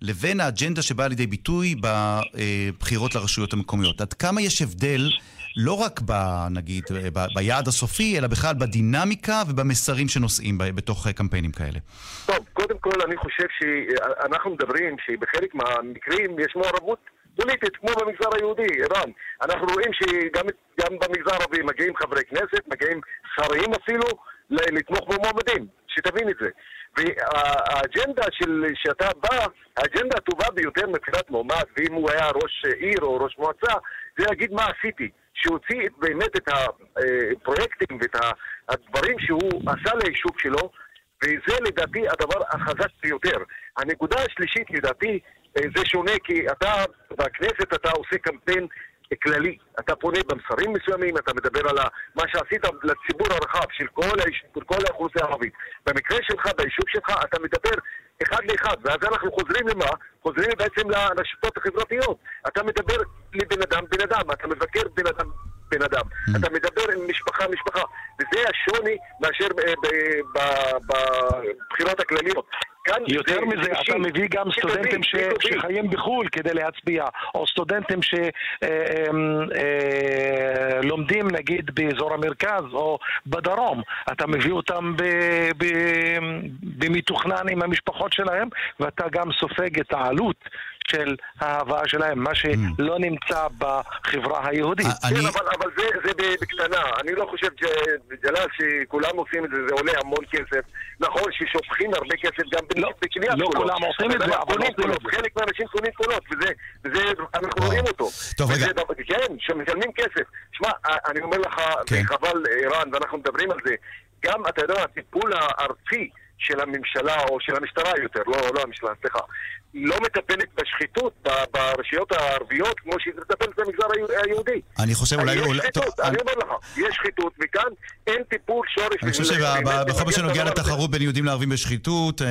לבין האג'נדה שבאה לידי ביטוי בבחירות לרשויות המקומיות? עד כמה יש הבדל לא רק ב, נגיד, ב, ביעד הסופי, אלא בכלל בדינמיקה ובמסרים שנושאים ב- בתוך קמפיינים כאלה? טוב, קודם כל אני חושב שאנחנו מדברים שבחלק מהמקרים יש מעורבות פוליטית, כמו במגזר היהודי, ערן. אנחנו רואים שגם גם במגזר הערבי מגיעים חברי כנסת, מגיעים שרים אפילו, לתמוך במועמדים, שתבין את זה. והאג'נדה של שאתה בא, האג'נדה הטובה ביותר מבחינת מועמד, ואם הוא היה ראש עיר או ראש מועצה, זה להגיד מה עשיתי. שהוציא באמת את הפרויקטים ואת ה- הדברים שהוא עשה ליישוב שלו, וזה לדעתי הדבר החזק ביותר. הנקודה השלישית לדעתי אה, זה שונה כי אתה בכנסת אתה עושה קמפיין כללי. אתה פונה במסרים מסוימים, אתה מדבר על מה שעשית לציבור הרחב של כל, היש... כל האוכלוסייה הערבית. במקרה שלך, ביישוב שלך, אתה מדבר אחד לאחד, ואז אנחנו חוזרים למה? חוזרים בעצם לרשתות החברתיות. אתה מדבר לבן אדם, בן אדם, אתה מבקר בן אדם, בן אדם. אתה מדבר עם משפחה, משפחה. וזה השוני מאשר אה, בבחירות הכלליות. כאן יותר זה מזה. אתה מביא גם סטודנטים ש... שחיים בחו"ל כדי להצביע, או סטודנטים שלומדים נגיד באזור המרכז או בדרום. אתה מביא אותם ב... ב... במתוכנן עם המשפחות שלהם, ואתה גם סופג את העלות של ההבאה שלהם, מה שלא נמצא בחברה היהודית. כן, אבל, אבל זה, בקטנה. אני לא חושב, ש- ג'לאל, שכולם עושים את זה, זה עולה המון כסף. נכון ששופכים הרבה כסף גם לא, בקניית לא קולות. כולם עושים את זה, אבל קונים עושים את קולות. זה. חלק מהאנשים קונים קולות, וזה, אנחנו. רואים אותו. טוב, רגע. כן, שמשלמים כסף. שמע, אני אומר לך, כן. וחבל, ערן, ואנחנו מדברים על זה, גם, אתה יודע, הטיפול הארצי של הממשלה, או של המשטרה יותר, לא, לא המשטרה, סליחה. לא מטפלת בשחיתות ברשויות הערביות כמו שהיא מטפלת במגזר היהודי. אני חושב אולי... יש שחיתות, אני אומר לך, יש שחיתות, וכאן אין טיפול שורש. אני חושב שבכל מה שנוגע. לתחרות בין יהודים לערבים בשחיתות, אה,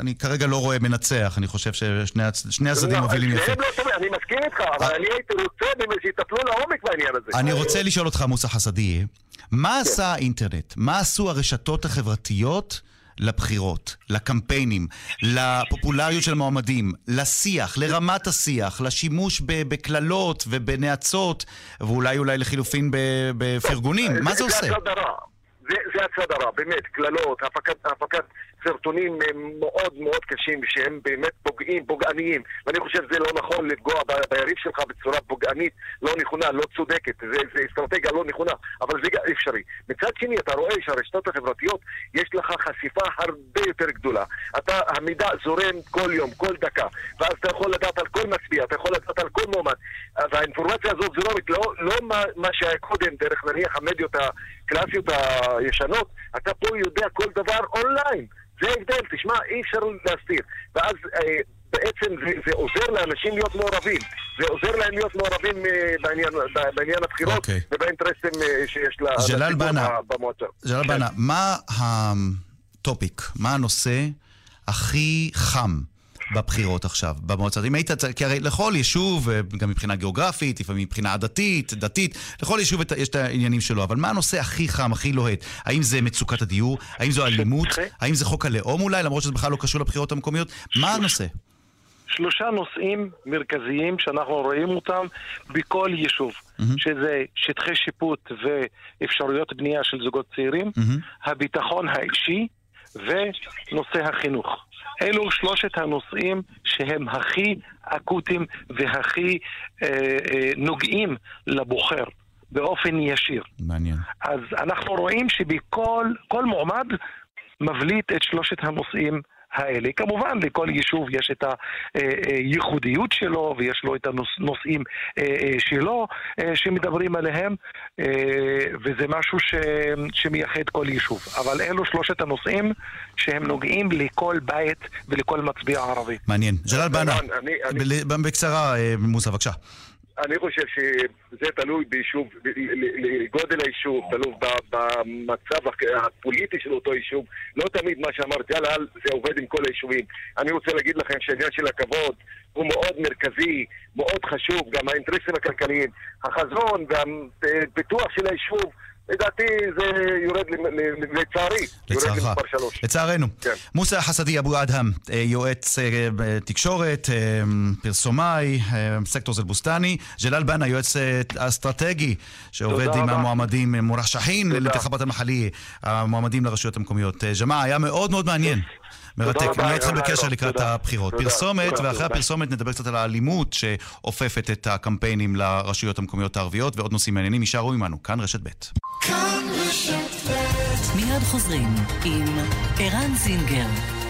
אני כרגע לא רואה מנצח. אני חושב ששני שני הצדדים לא, מובילים יפה. לא אני מסכים איתך, אבל אני הייתי רוצה שיטפלו לעומק בעניין הזה. אני רוצה לשאול אותך, מוסא חסדיה, מה עשה האינטרנט? מה עשו הרשתות החברתיות לבחירות, לקמפיינים, לפופולריות של המועמדים, לשיח, לרמת השיח, לשימוש בקללות ובנאצות, ואולי אולי לחילופין בפרגונים? מה זה עושה? זה הצד הרע. זה, זה הצד הרע, באמת, קללות, הפקת, הפקת סרטונים אה, מאוד מאוד קשים שהם באמת פוגעים, פוגעניים ואני חושב שזה לא נכון לפגוע ביריב שלך בצורה פוגענית, לא נכונה, לא צודקת, זה, זה אסטרטגיה לא נכונה, אבל זה אפשרי. מצד שני, אתה רואה שהרשתות החברתיות, יש לך חשיפה הרבה יותר גדולה. אתה, המידע זורם כל יום, כל דקה, ואז אתה יכול לדעת על כל מצביע, אתה יכול לדעת על כל מועמד, והאינפורמציה הזאת זורמת, לא, לא מה, מה שהיה קודם, דרך נניח המדיות הקלאסיות הישנות, אתה פה יודע כל דבר אונליין. זה ההבדל, תשמע, אי אפשר להסתיר. ואז אה, בעצם זה, זה עוזר לאנשים להיות מעורבים. זה עוזר להם להיות מעורבים אה, בעניין, בעניין הבחירות אוקיי. ובאינטרסים אה, שיש לציבור במועצה. ג'לאל כן. בנה, מה הטופיק, מה הנושא הכי חם בבחירות עכשיו, במועצה? אם היית, צריך- כי הרי לכל יישוב, אה, גם מבחינה גיאוגרפית, לפעמים מבחינה עדתית, דתית, לכל יישוב יש את העניינים שלו, אבל מה הנושא הכי חם, הכי לוהט? האם זה מצוקת הדיור? האם זו אלימות? האם זה חוק הלאום אולי, למרות שזה בכלל לא קשור לבחירות המקומיות? מה הנושא? שלושה נושאים מרכזיים שאנחנו רואים אותם בכל יישוב, שזה שטחי שיפוט ואפשרויות בנייה של זוגות צעירים, הביטחון האישי ונושא החינוך. אלו שלושת הנושאים שהם הכי אקוטיים והכי אה, אה, נוגעים לבוחר באופן ישיר. מעניין. אז אנחנו רואים שבכל כל מועמד מבליט את שלושת הנושאים האלה. כמובן, לכל יישוב יש את הייחודיות שלו ויש לו את הנושאים אה, שלו אה, שמדברים עליהם, אה, וזה משהו ש... שמייחד כל יישוב. אבל אלו שלושת הנושאים שהם נוגעים לכל בית ולכל מצביע ערבי. מעניין. ג'לאל בנה, אני- בקצרה, אה, מוסא, בבקשה. אני חושב שזה תלוי ביישוב, לגודל היישוב, תלוי במצב הפוליטי של אותו יישוב. לא תמיד מה שאמרתי על על זה עובד עם כל היישובים. אני רוצה להגיד לכם שהעניין של הכבוד הוא מאוד מרכזי, מאוד חשוב, גם האינטרסים הכלכליים. החזון והפיתוח של היישוב, לדעתי זה יורד, לצערי, יורד. למספר שלוש. לצערנו. כן. מוסא חסדי אבו אדהם, אה, יועץ אה, תקשורת, אה, פרסומאי, סקטור זלבוסטני. ג'לאל בנה, יועץ אסטרטגי, שעובד תודה עם רבה. המועמדים מורשחין לתחבת המחלי, המועמדים לרשויות המקומיות. ג'מאעה, היה מאוד מאוד מעניין. מרתק. נהיה איתכם בקשר לקראת. הבחירות. פרסומת, ואחרי. הפרסומת נדבר קצת על האלימות שאופפת את הקמפיינים לרשויות המקומיות הערביות ועוד נושאים מעניינים. יישארו עמנו, כאן רשת ב'. מיד חוזרים עם ערן זינגר.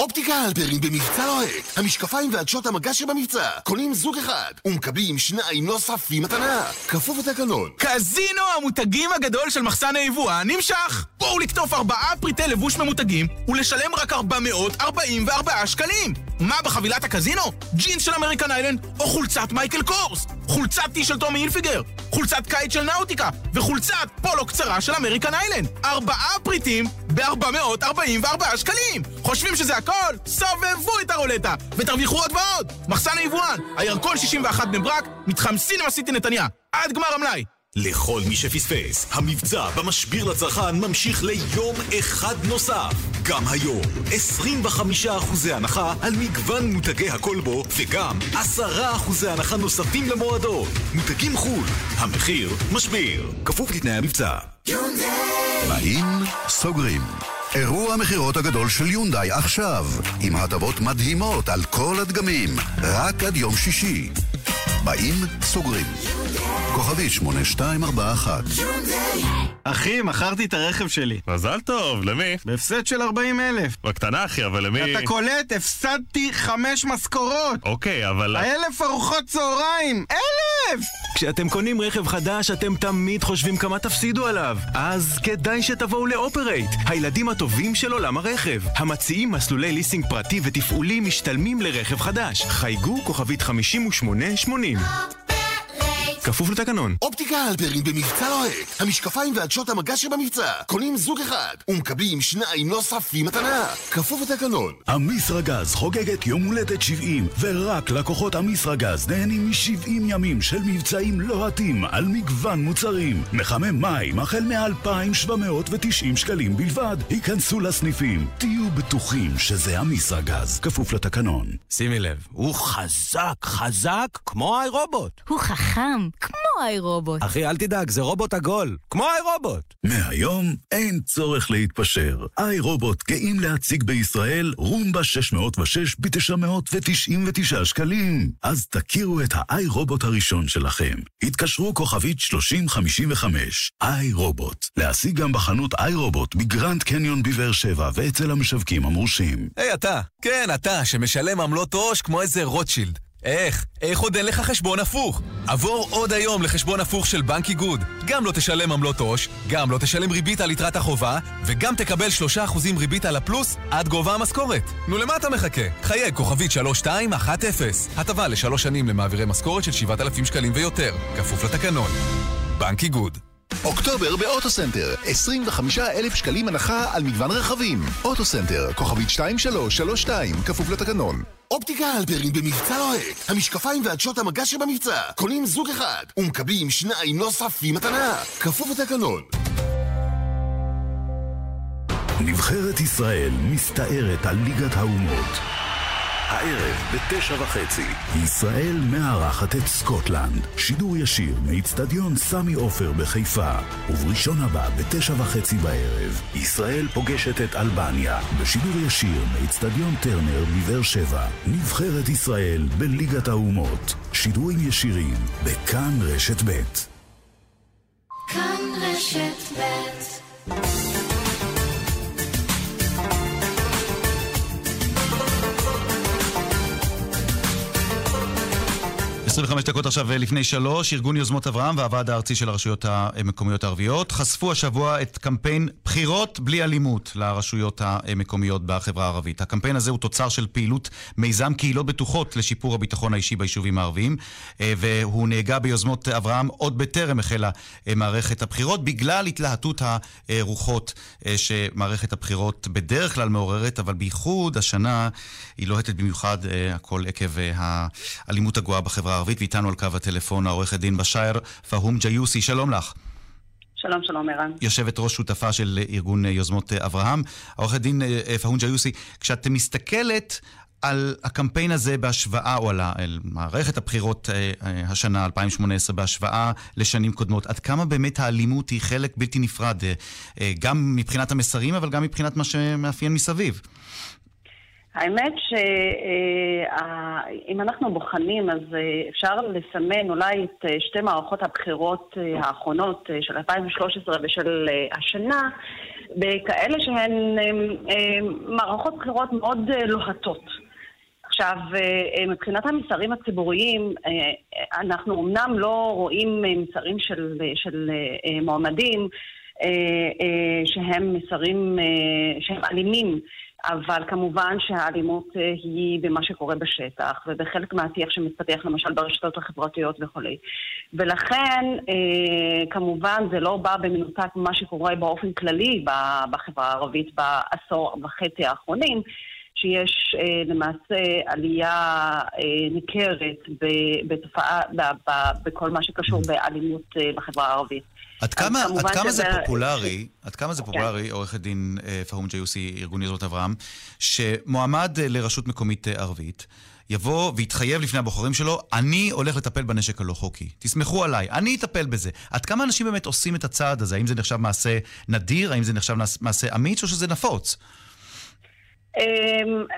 אופטיקה הלפרין במבצע לוהט. המשקפיים ועדשות המגע שבמבצע. קונים זוג אחד ומקבלים שניים נוספים מתנה. כפוף לתקנון. קזינו המותגים הגדול של מחסן היבואן נמשך! בואו לקטוף ארבעה פריטי לבוש ממותגים ולשלם רק 444 שקלים! מה בחבילת הקזינו? ג'ינס של אמריקן איילנד או חולצת מייקל קורס? חולצת טי של טומי הילפיגר? חולצת קיץ של נאוטיקה? וחולצת פולו קצרה של אמריקן איילנד? ארבעה פריטים ב-444 שקלים! חושבים שזה הכל? סובבו את הרולטה ותרוויחו עוד ועוד! מחסן היבואן, הירקון 61 בני ברק, מתחם סינמה סיטי נתניה, עד גמר המלאי! לכל מי שפספס, המבצע במשביר לצרכן ממשיך ליום אחד נוסף. גם היום, 25% הנחה על מגוון מותגי הכלבו, וגם 10% הנחה נוספים למועדות. מותגים חו"ל, המחיר משביר. כפוף לתנאי המבצע. באים, סוגרים. אירוע המכירות הגדול של יונדאי עכשיו, עם הטבות מדהימות על כל הדגמים, רק עד יום שישי. באים, סוגרים. כוכבית 8241 אחי, מכרתי את הרכב שלי. מזל טוב, למי? בהפסד של 40 אלף. בקטנה אחי, אבל למי... אתה קולט? הפסדתי חמש משכורות! אוקיי, אבל... אלף ארוחות צהריים! אלף! אלף! כשאתם קונים רכב חדש, אתם תמיד חושבים כמה תפסידו עליו. אז כדאי שתבואו לאופרייט, הילדים הטובים של עולם הרכב. המציעים מסלולי ליסינג פרטי ותפעולי משתלמים לרכב חדש. חייגו כוכבית 5880. כפוף לתקנון. אופטיקה הלפרין במבצע לוהט. המשקפיים ועדשות המגע שבמבצע. קונים זוג אחד ומקבלים שניים נוספים מתנה. כפוף לתקנון. אמיסרגז חוגגת יום הולדת 70, ורק לקוחות אמיסרגז נהנים מ-70 ימים של מבצעים לוהטים על מגוון מוצרים. מחמם מים החל מ-2,790 שקלים בלבד. היכנסו לסניפים. תהיו בטוחים שזה אמיסרגז. כפוף לתקנון. שימי לב, הוא חזק, חזק כמו האירובוט. הוא חכם, כמו האירובוט. אחי, אל תדאג, זה רובוט עגול, כמו האירובוט. מהיום אין צורך להתפשר. איי רובוט גאים להציג בישראל רומבה 606 ב-999 שקלים. אז תכירו את האיי רובוט הראשון שלכם. התקשרו כוכבית 3055. איי רובוט. להשיג גם בחנות איי רובוט בגרנד קניון בבאר שבע ואצל המשווקים המורשים. היי אתה, כן אתה, שמשלם עמלות עו"ש כמו איזה רוטשילד. איך? איך עוד אין לך חשבון הפוך? עבור עוד היום לחשבון הפוך של בנק איגוד. גם לא תשלם עמלות עו"ש, גם לא תשלם ריבית על יתרת החובה, וגם תקבל 3% ריבית על הפלוס עד גובה המשכורת. נו, למה אתה מחכה? חייג כוכבית 3210. הטבה לשלוש שנים למעבירי משכורת של 7,000 שקלים ויותר. כפוף לתקנון. בנק איגוד. אוקטובר באוטוסנטר, 25,000 שקלים הנחה על מגוון רכבים. אוטוסנטר, כוכבית 2332, כפוף לתקנון. אופטיקה הלפרין במבצע לוהט. המשקפיים ועדשות המגע שבמבצע. קונים זוג אחד ומקבלים שניים נוספים מתנה. כפוף לתקנון. נבחרת ישראל מסתערת על ליגת האומות. הערב בתשע וחצי, ישראל מארחת את סקוטלנד. שידור ישיר מאיצטדיון סמי עופר בחיפה. ובראשון הבא בתשע וחצי בערב, ישראל פוגשת את אלבניה. בשידור ישיר מאיצטדיון טרנר בבאר שבע. נבחרת ישראל בליגת האומות. שידורים ישירים בכאן רשת ב'. כאן רשת ב' 25 דקות עכשיו לפני שלוש, ארגון יוזמות אברהם והוועד הארצי של הרשויות המקומיות הערביות חשפו השבוע את קמפיין בחירות בלי אלימות לרשויות המקומיות בחברה הערבית. הקמפיין הזה הוא תוצר של פעילות מיזם קהילות בטוחות לשיפור הביטחון האישי ביישובים הערביים, והוא נהגה ביוזמות אברהם עוד בטרם החלה מערכת הבחירות, בגלל התלהטות הרוחות שמערכת הבחירות בדרך כלל מעוררת, אבל בייחוד השנה היא לוהטת במיוחד, הכל עקב האלימות הגואה בחברה הערבית. ואיתנו על קו הטלפון העורכת דין בשאר פהום ג'יוסי, שלום לך. שלום, שלום, ערן. יושבת ראש שותפה של ארגון יוזמות אברהם. העורכת דין פהום ג'יוסי, כשאת מסתכלת על הקמפיין הזה בהשוואה, או על מערכת הבחירות השנה, 2018, בהשוואה לשנים קודמות, עד כמה באמת האלימות היא חלק בלתי נפרד, גם מבחינת המסרים, אבל גם מבחינת מה שמאפיין מסביב? האמת שאם אנחנו בוחנים, אז אפשר לסמן אולי את שתי מערכות הבחירות האחרונות של 2013 ושל השנה, בכאלה שהן מערכות בחירות מאוד לוהטות. עכשיו, מבחינת המסרים הציבוריים, אנחנו אמנם לא רואים מסרים של, של מועמדים שהם מסרים שהם אלימים. אבל כמובן שהאלימות היא במה שקורה בשטח, ובחלק מהשיח שמתפתח למשל ברשתות החברתיות וכולי. ולכן, כמובן, זה לא בא במנותק ממה שקורה באופן כללי בחברה הערבית בעשור וחצי האחרונים, שיש למעשה עלייה ניכרת בתופעה, בכל מה שקשור באלימות בחברה הערבית. עד כמה, עד כמה זה פופולרי, עד כמה זה פופולרי, כן. עורכת דין פהום ג'יוסי, ארגון יוזמות אברהם, שמועמד לרשות מקומית ערבית יבוא ויתחייב לפני הבוחרים שלו, אני הולך לטפל בנשק הלא חוקי. תסמכו עליי, אני אטפל בזה. עד כמה אנשים באמת עושים את הצעד הזה? האם זה נחשב מעשה נדיר? האם זה נחשב מעשה אמיץ או שזה נפוץ?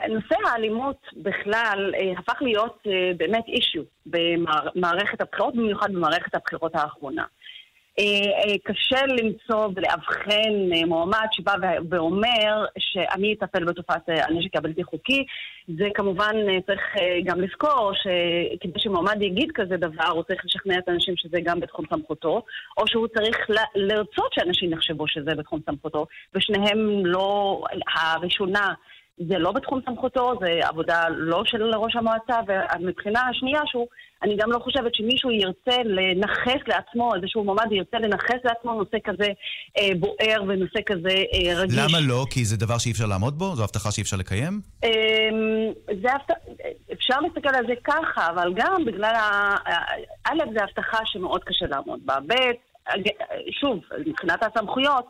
נושא האלימות בכלל הפך להיות באמת אישיו במערכת הבחירות, במיוחד במערכת הבחירות האחרונה. אה, אה, קשה למצוא ולאבחן אה, מועמד שבא ואומר שאני אטפל בתופעת הנשק הבלתי חוקי. זה כמובן צריך גם לזכור שכדי שמועמד יגיד כזה דבר, הוא צריך לשכנע את האנשים שזה גם בתחום סמכותו, או שהוא צריך לרצות שאנשים יחשבו שזה בתחום סמכותו, ושניהם לא... הראשונה זה לא בתחום סמכותו, זה עבודה לא של ראש המועצה, ומבחינה השנייה שהוא, אני גם לא חושבת שמישהו ירצה לנכס לעצמו, איזשהו מועמד ירצה לנכס לעצמו נושא כזה אה, בוער ונושא כזה אה, רגיש. למה לא? כי זה דבר שאי אפשר לעמוד בו? זו הבטחה שאי אפשר לקיים? אמ, זה הבט- אפשר להסתכל על זה ככה, אבל גם בגלל ה... א', זה הבטחה שמאוד קשה לעמוד בה. ב', שוב, מבחינת הסמכויות,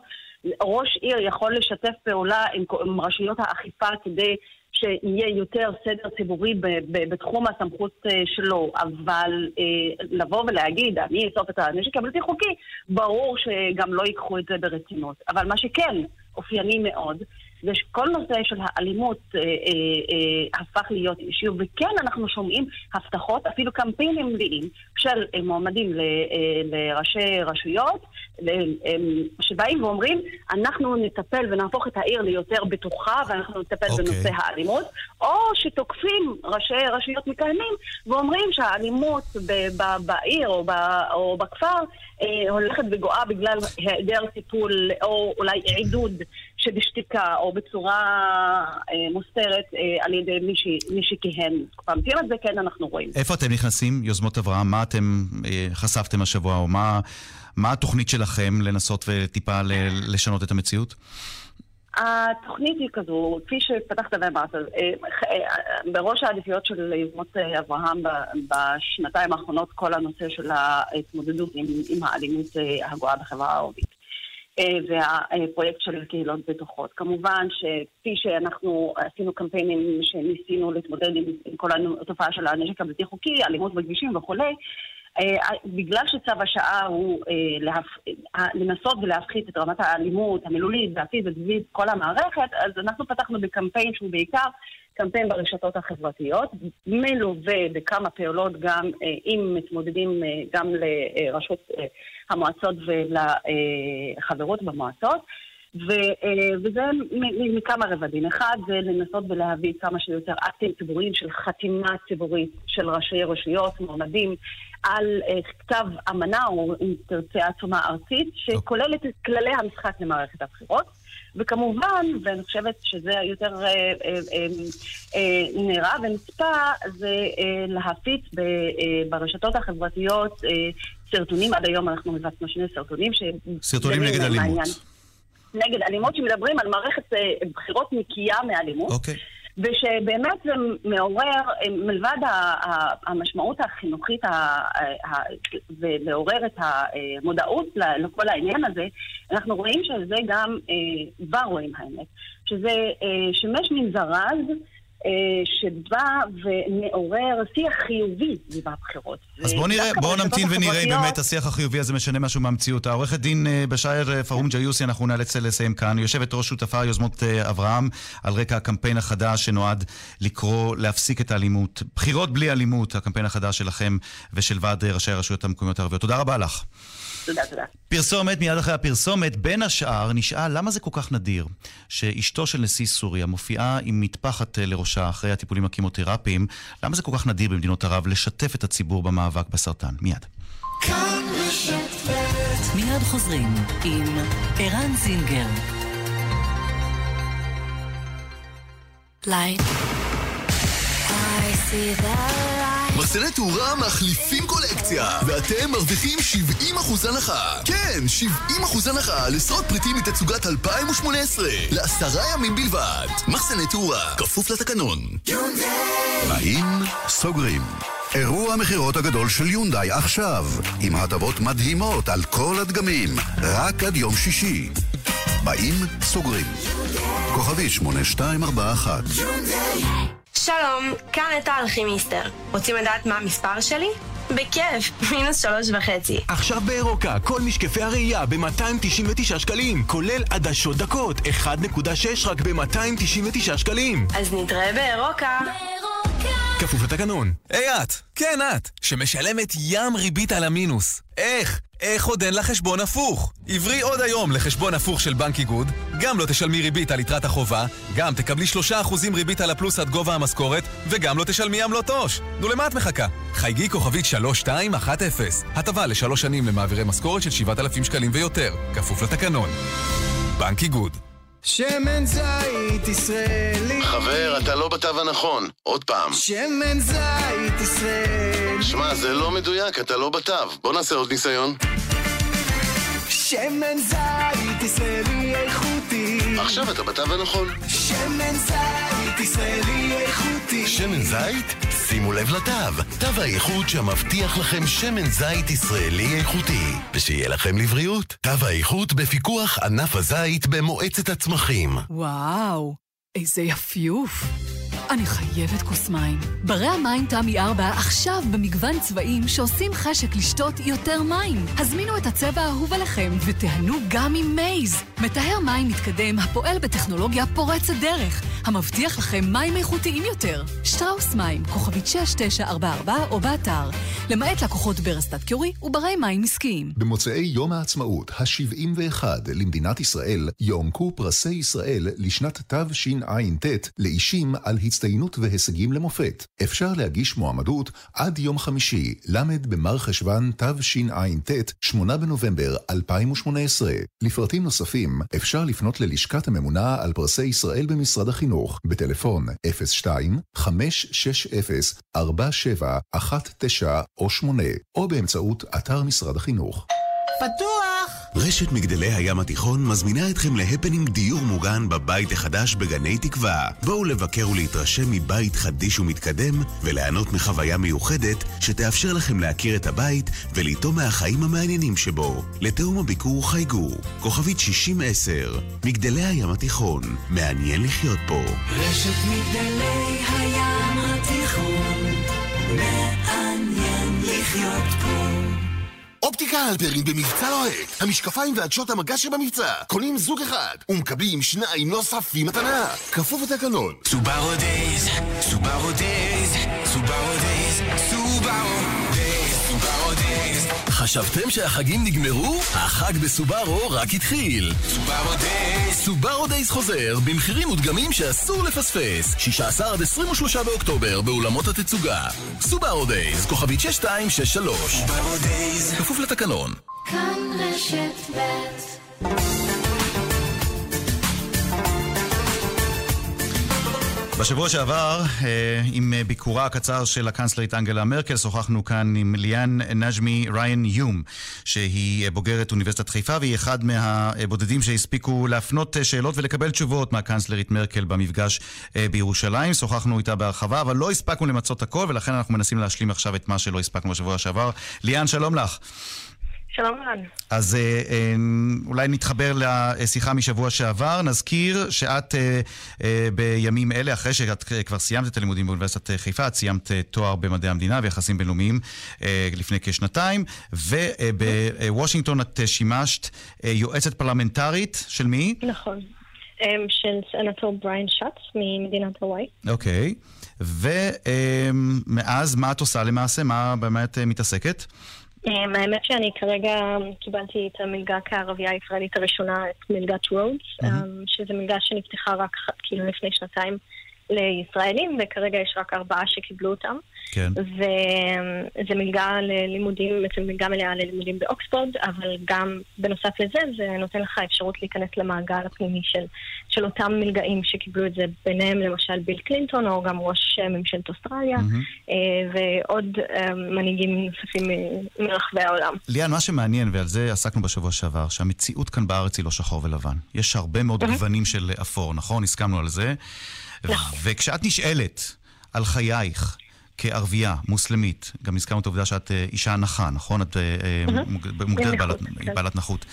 ראש עיר יכול לשתף פעולה עם, עם רשויות האכיפה כדי שיהיה יותר סדר ציבורי ב, ב, בתחום הסמכות אה, שלו, אבל אה, לבוא ולהגיד, אני אאסוף את הנשק הבלתי חוקי, ברור שגם לא ייקחו את זה ברצינות. אבל מה שכן אופייני מאוד, זה שכל נושא של האלימות אה, אה, אה, הפך להיות אישיו, וכן אנחנו שומעים הבטחות, אפילו קמפיינים מלאים של אה, מועמדים ל, אה, לראשי רשויות, ל, אה, שבאים ואומרים, אנחנו נטפל ונהפוך את העיר ליותר בטוחה, ואנחנו נטפל אוקיי. בנושא האלימות, או שתוקפים ראשי רשויות מכהנים ואומרים שהאלימות ב- ב- בעיר או, ב- או בכפר אה, הולכת וגואה בגלל היעדר טיפול, או אולי עידוד שבשתיקה או בצורה אה, מוסתרת אה, על ידי מי, ש, מי שכיהן. קמפיין את זה כן אנחנו רואים. איפה אתם נכנסים, יוזמות אברהם? מה אתם אה, חשפתם השבוע, או מה, מה התוכנית שלכם לנסות וטיפה ל- לשנות את המציאות? התוכנית היא כזו, כפי שפתחת ואמרת, אה, אה, בראש העדיפויות של יוזמות אה, אברהם בשנתיים האחרונות כל הנושא של ההתמודדות עם, עם האלימות אה, הגואה בחברה הערבית. אה, והפרויקט של קהילות בטוחות. כמובן שכפי שאנחנו עשינו קמפיינים שניסינו להתמודד עם, כל התופעה של הנשק הבלתי חוקי, אלימות בכבישים וכולי, אה, בגלל שצו השעה הוא. אה, לנסות ולהפחית את רמת האלימות המילולית והפיזית סביב כל המערכת, אז אנחנו פתחנו בקמפיין שהוא בעיקר קמפיין ברשתות החברתיות, מלווה בכמה פעולות גם אה, עם מתמודדים אה, גם לראשות אה, המועצות ולחברות במועצות. ו, וזה מכמה רבדים. אחד זה לנסות ולהביא כמה שיותר אקטים ציבוריים של חתימה ציבורית של ראשי רשויות, מועמדים, על כתב אמנה או אם תרצה עצומה ארצית, שכוללת את כללי המשחק למערכת הבחירות. וכמובן, ואני חושבת שזה יותר אה, אה, אה, אה, נראה ונצפה, זה אה, להפיץ ב, אה, ברשתות החברתיות אה, סרטונים. עד היום אנחנו מבצנו שני סרטונים. ש- סרטונים נגד אלימות. נגד אלימות, שמדברים על מערכת אה, בחירות נקייה מאלימות. אוקיי. ושבאמת זה מעורר, אה, מלבד המשמעות החינוכית ולעורר את המודעות לכל העניין הזה, אנחנו רואים שזה גם, אה, כבר רואים האמת, שזה אה, שימש מין זרז אה, שבא ומעורר שיח חיובי סביב הבחירות. אז בואו נראה, בואו נמתין ונראה אם באמת השיח החיובי הזה משנה משהו מהמציאות. העורכת דין אה, בשאר אה, פרום ג'יוסי, אנחנו נאלץ לסיים כאן. יושבת ראש שותפה יוזמות אה, אברהם, על רקע הקמפיין החדש שנועד לקרוא להפסיק את האלימות. בחירות בלי אלימות, הקמפיין החדש שלכם ושל ועד אה, ראשי הרשויות המקומיות הערביות. תודה רבה לך. תודה, תודה. פרסומת, מיד אחרי הפרסומת, בין השאר נשאל למה זה כל כך נדיר שאשתו של נשיא סוריה מופיעה עם מטפחת אה, לראשה אחרי הטיפולים הכימותרפיים, למה זה כל כך נדיר במדינות ערב לשתף את הציבור במאבק בסרטן? מיד. מיד חוזרים עם ערן זינגר. Light. I see light. מחסני תאורה מחליפים קולקציה, ואתם מרוויחים 70% הנחה. כן, 70% הנחה על עשרות פריטים מתצוגת 2018, לעשרה ימים בלבד. מחסני תאורה, כפוף לתקנון. באים, סוגרים. אירוע המכירות הגדול של יונדאי עכשיו, עם הטבות מדהימות על כל הדגמים, רק עד יום שישי. באים, סוגרים. כוכבי 8241 שלום, כאן נטע אלכימיסטר. רוצים לדעת מה המספר שלי? בכיף, *laughs* מינוס שלוש וחצי. עכשיו באירוקה, כל משקפי הראייה ב-299 שקלים, כולל עדשות דקות, 1.6 רק ב-299 שקלים. אז נתראה באירוקה. כפוף לתקנון. היי את, כן את, שמשלמת ים ריבית על המינוס. איך? איך עוד אין לה חשבון הפוך? עברי עוד היום לחשבון הפוך של בנק איגוד, גם לא תשלמי ריבית על יתרת החובה, גם תקבלי 3% ריבית על הפלוס עד גובה המשכורת, וגם לא תשלמי עמלות עו"ש. נו, למה את מחכה? חייגי כוכבית 3210. הטבה לשלוש שנים למעבירי משכורת של 7,000 שקלים ויותר, כפוף לתקנון. בנק איגוד. שמן זית ישראלי חבר, אתה לא בתו הנכון. עוד פעם. שמן זית ישראלי שמע, זה לא מדויק, אתה לא בתו. בוא נעשה עוד ניסיון. שמן זית ישראלי איכותי עכשיו אתה בתו הנכון. שמן זית ישראלי איכותי שמן זית? שימו לב לתו. תו האיכות שמבטיח לכם שמן זית ישראלי איכותי. ושיהיה לכם לבריאות. תו האיכות בפיקוח ענף הזית במועצת הצמחים. וואו, איזה יפיוף. אני חייבת כוס מים. ברי המים תמי 4 עכשיו במגוון צבעים שעושים חשק לשתות יותר מים. הזמינו את הצבע האהוב עליכם ותיהנו גם עם מייז. מטהר מים מתקדם הפועל בטכנולוגיה פורצת דרך, המבטיח לכם מים איכותיים יותר. שטראוס מים, כוכבית 6944 או באתר. למעט לקוחות ברסטאט קיורי וברי מים עסקיים. במוצאי יום העצמאות ה-71 למדינת ישראל יוענקו פרסי ישראל לשנת תשע"ט לאישים על הצטיינות והישגים למופת. אפשר להגיש מועמדות עד יום חמישי, ל' במר חשוון תשע"ט, 8 בנובמבר 2018. לפרטים נוספים אפשר לפנות ללשכת הממונה על פרסי ישראל במשרד החינוך, בטלפון 02-560-4719 או 8, או באמצעות אתר משרד החינוך. פתוח! רשת מגדלי הים התיכון מזמינה אתכם להפנינג דיור מוגן בבית החדש בגני תקווה. בואו לבקר ולהתרשם מבית חדיש ומתקדם, וליהנות מחוויה מיוחדת שתאפשר לכם להכיר את הבית ולטעום מהחיים המעניינים שבו. לתאום הביקור חייגו, כוכבית 6010, מגדלי הים התיכון, מעניין לחיות פה. רשת מגדלי הים התיכון מעניין לחיות פה אופטיקה הלפרין במבצע לוהט. המשקפיים ועדשות המגע שבמבצע. קונים זוג אחד ומקבלים שניים נוספים מתנה. כפוף לתקנון. סובארו Days, סובארו Days, סובארו Days, סובארו. חשבתם שהחגים נגמרו? החג בסובארו רק התחיל. סובארו Days. סובארו Days חוזר במחירים מודגמים שאסור לפספס. 16 עד 23 באוקטובר באולמות התצוגה. סובארו Days, כוכבית 6263. סובארו Days. כפוף לתקנון. כאן רשת ב' בשבוע שעבר, אה, עם ביקורה הקצר של הקנצלרית אנגלה מרקל, שוחחנו כאן עם ליאן נג'מי ריין יום, שהיא בוגרת אוניברסיטת חיפה, והיא אחד מהבודדים שהספיקו להפנות שאלות ולקבל תשובות מהקנצלרית מרקל במפגש אה, בירושלים. שוחחנו איתה בהרחבה, אבל לא הספקנו למצות הכל, ולכן אנחנו מנסים להשלים עכשיו את מה שלא הספקנו בשבוע שעבר. ליאן, שלום לך. שלום רן. אז אה, אה, אולי נתחבר לשיחה משבוע שעבר. נזכיר שאת אה, אה, בימים אלה, אחרי שאת כבר סיימת את הלימודים באוניברסיטת חיפה, את סיימת אה, תואר במדעי המדינה ויחסים בינלאומיים אה, לפני כשנתיים, ובוושינגטון את אה, שימשת אה, יועצת פרלמנטרית של מי? נכון. אמ, של סנטור בריין שץ ממדינת הוואי. אוקיי. ומאז, מה את עושה למעשה? מה באמת אה, מתעסקת? Um, האמת שאני כרגע קיבלתי את המלגה כערבייה הישראלית הראשונה, את מלגת רודס, um, שזו מלגה שנפתחה רק כאילו לפני שנתיים לישראלים, וכרגע יש רק ארבעה שקיבלו אותם. כן. וזה מלגה ללימודים, בעצם מלגה מלאה ללימודים באוקספורד, אבל גם בנוסף לזה, זה נותן לך אפשרות להיכנס למעגל הפנימי של, של אותם מלגאים שקיבלו את זה, ביניהם למשל ביל קלינטון, או גם ראש ממשלת אוסטרליה, mm-hmm. ועוד מנהיגים נוספים מרחבי העולם. ליאן, מה שמעניין, ועל זה עסקנו בשבוע שעבר, שהמציאות כאן בארץ היא לא שחור ולבן. יש הרבה מאוד mm-hmm. גוונים של אפור, נכון? הסכמנו על זה. נכון. וכשאת נשאלת על חייך, כערבייה, מוסלמית, גם הזכרנו את העובדה שאת אישה נכה, נכון? את מוגדרת בעלת נכות.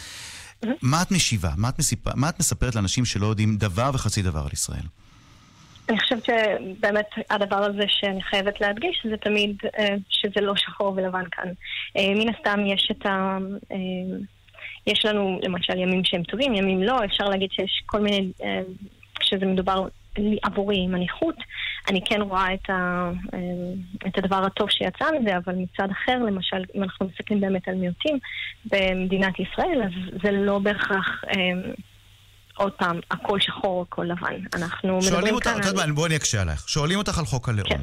מה את משיבה? מה את, מסיפ... מה את מספרת לאנשים שלא יודעים דבר וחצי דבר על ישראל? אני חושבת שבאמת הדבר הזה שאני חייבת להדגיש זה תמיד שזה לא שחור ולבן כאן. מן הסתם יש את ה... יש לנו למשל ימים שהם טובים, ימים לא, אפשר להגיד שיש כל מיני כשזה מדובר עבורי עם הנכות, אני כן רואה את, ה, אה, את הדבר הטוב שיצא מזה, אבל מצד אחר, למשל, אם אנחנו מסתכלים באמת על מיעוטים במדינת ישראל, אז זה לא בהכרח... אה, עוד פעם, הכל שחור או הכל לבן. אנחנו שואלים מדברים אותך, כאן יודעת מה, בואי אני אקשה עלייך. שואלים אותך על חוק הלאום. כן.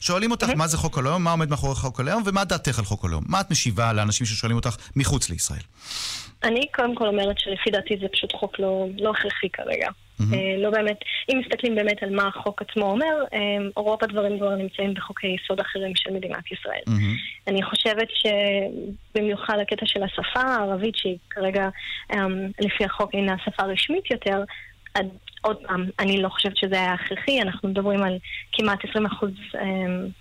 שואלים אותך מה זה חוק הלאום, מה עומד מאחורי חוק הלאום, ומה דעתך על חוק הלאום. מה את משיבה לאנשים ששואלים אותך מחוץ לישראל? אני קודם כל אומרת שלפי דעתי זה פשוט חוק לא, לא הכרחי כרגע. אה, לא באמת, אם מסתכלים באמת על מה החוק עצמו אומר, אה, רוב הדברים כבר נמצאים בחוקי יסוד אחרים של מדינת ישראל. אני חושבת שבמיוחד הקטע של השפה הערבית, שהיא כרגע אה, לפי החוק אינה שפה רשמית יותר, עוד פעם, אני לא חושבת שזה היה הכרחי, אנחנו מדברים על כמעט 20% אה,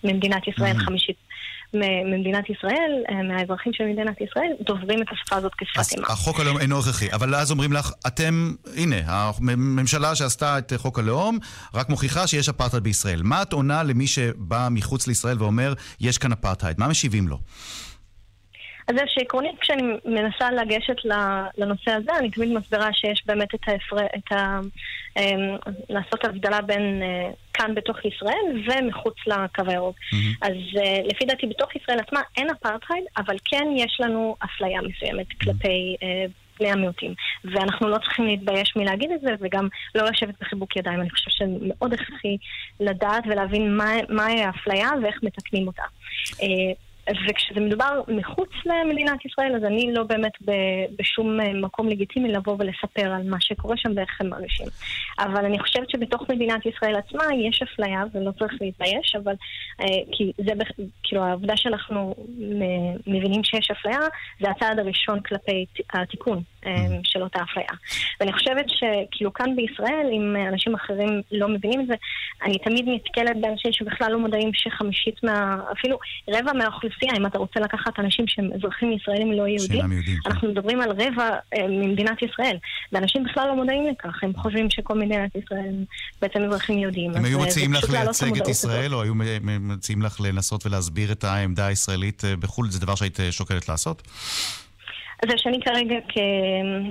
ממדינת ישראל, חמישית מ- ממדינת ישראל, אה, מהאזרחים של מדינת ישראל, דוברים את השפה הזאת כשפת אימם. החוק הלאום אינו הכרחי, אבל אז אומרים לך, אתם, הנה, הממשלה שעשתה את חוק הלאום, רק מוכיחה שיש אפרטהייד בישראל. מה את עונה למי שבא מחוץ לישראל ואומר, יש כאן אפרטהייד? מה משיבים לו? אז זה שעקרונית כשאני מנסה לגשת לנושא הזה, אני תמיד מסבירה שיש באמת את ההפר... את ה... אמ, לעשות הבדלה בין אה, כאן בתוך ישראל ומחוץ לקו הירוק. אז אה, לפי דעתי בתוך ישראל עצמה אין אפרטהייד, אבל כן יש לנו אפליה מסוימת כלפי... אה, בני המיעוטים. ואנחנו לא צריכים להתבייש מלהגיד את זה, וגם לא לשבת בחיבוק ידיים. אני חושבת שמאוד הכרחי לדעת ולהבין מה- מהי האפליה ואיך מתקנים אותה. אה, וכשזה מדובר מחוץ למדינת ישראל, אז אני לא באמת בשום אה, מקום לגיטימי לבוא ולספר על מה שקורה שם ואיך הם מרגישים. אבל אני חושבת שבתוך מדינת ישראל עצמה יש אפליה, ולא צריך להתבייש, אבל אה, כי זה, כאילו העובדה שאנחנו מ- מבינים שיש אפליה, זה הצעד הראשון כלפי התיקון אה, של אותה אפליה. ואני חושבת שכאילו כאן בישראל, אם אנשים אחרים לא מבינים את זה, אני תמיד נתקלת באנשים שבכלל לא מודעים שחמישית מה... אפילו רבע מהאוכלוסייה, אם אתה רוצה לקחת אנשים שהם אזרחים ישראלים לא יהודים, כן. אנחנו מדברים על רבע אה, ממדינת ישראל. ואנשים בכלל לא מודעים לכך, הם חושבים שכל מדינת ישראל הם בעצם אזרחים יהודים. הם היו אה, מציעים לך לייצג את ישראל. או היו מציעים לך לנסות ולהסביר את העמדה הישראלית אה, בחו"ל? זה דבר שהיית שוקלת לעשות? אז שאני כרגע, כ...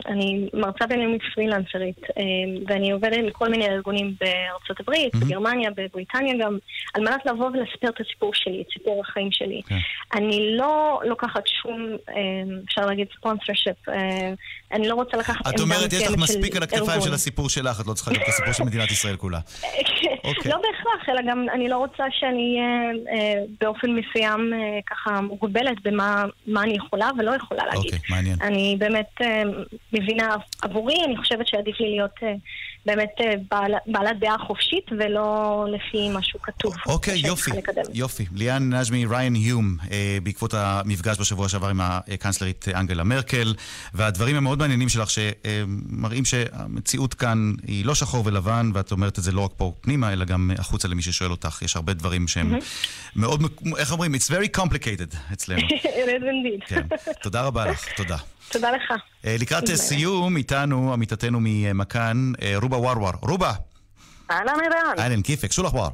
אני מרצה בינלאומית פרילנסרית, אה, ואני עובדת עם כל מיני ארגונים בארצות הברית, בגרמניה, בבריטניה גם, על מנת לבוא ולספר את הסיפור שלי, את סיפור החיים שלי. אני לא לוקחת שום, אה, אפשר להגיד ספונסר שיפ, אני לא רוצה לקחת את אומרת, יש לך מספיק על הכתפיים ארגון. של הסיפור שלך, את לא צריכה להיות את הסיפור של מדינת ישראל כולה. *laughs* אוקיי. לא בהכרח, אלא גם אני לא רוצה שאני אהיה אה, באופן מסוים אה, ככה מוגבלת במה מה אני יכולה ולא יכולה להגיד. אוקיי, מעניין. אני באמת אה, מבינה עבורי, אני חושבת שעדיף לי להיות אה, באמת אה, בעל, בעלת דעה חופשית ולא לפי משהו כתוב. אוקיי, יופי. יופי. ליאן נג'מי, ריין היום, בעקבות המפגש בשבוע שעבר עם הקנצלרית אנגלה מרקל, והדברים המאוד מעניינים שלך שמראים שהמציאות כאן היא לא שחור ולבן, ואת אומרת את זה לא רק פה פנימה, אלא גם החוצה למי ששואל אותך. יש הרבה דברים שהם. מאוד, איך אומרים? It's very complicated אצלנו. *laughs* כן. תודה רבה לך, תודה. תודה לך. אה, לקראת. סיום, איתנו עמיתתנו ממכאן, אה, רובה ורוור. רובה, אהלן ערן, אהלן, כיפק, שולח וואר.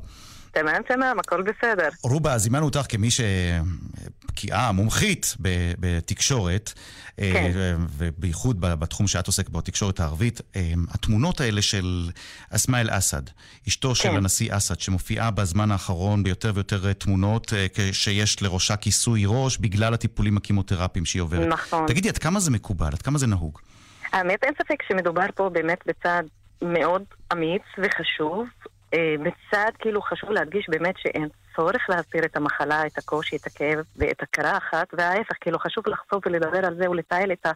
תמם תמם, הכל בסדר. רובה, זימנו אותך כמי שבקיאה, מומחית ב- בתקשורת, אה, כן. ובייחוד בתחום שאת עוסקת בו, התקשורת הערבית. אה, התמונות האלה של אסמאעיל אסד, אשתו של כן. הנשיא אסד, שמופיעה בזמן האחרון ביותר ויותר אה, תמונות, שיש לראשה כיסוי ראש בגלל הטיפולים הקימותרפיים שהיא עוברת. נכון. תגידי, עד כמה זה מקובל? עד כמה זה נהוג? האמת, אין ספק שמדובר פה באמת בצעד מאוד אמיץ וחשוב. אה, בצעד כאילו חשוב להדגיש באמת שאין צורך להסביר את המחלה, את הקושי, את הכאב ואת הקרחת, וההפך, כאילו חשוב לחשוף ולדבר על זה ולתעל את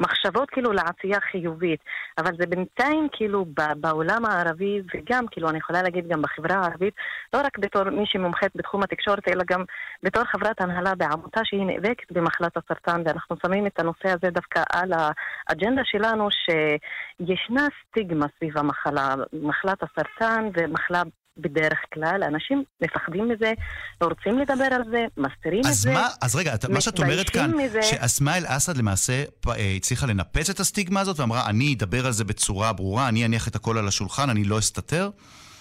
המחשבות כאילו לעשייה חיובית. אבל זה בינתיים כאילו בעולם הערבי, וגם כאילו אני יכולה להגיד גם בחברה הערבית, לא רק בתור מי שמומחית בתחום התקשורת, אלא גם בתור חברת הנהלה בעמותה שהיא נאבקת במחלת הסרטן, ואנחנו שמים את הנושא הזה דווקא על האג'נדה שלנו, שישנה סטיגמה סביב המחלה, מחלת הסרטן ומחלה בדרך כלל, אנשים מפחדים מזה, לא רוצים לדבר על זה, מסתירים את אז זה. מה, אז רגע, מה שאת אומרת כאן, מזה. שאסמאעיל אסד למעשה אה, הצליחה לנפץ את הסטיגמה הזאת ואמרה, אני אדבר על זה בצורה ברורה, אני אניח את הכל על השולחן, אני לא אסתתר?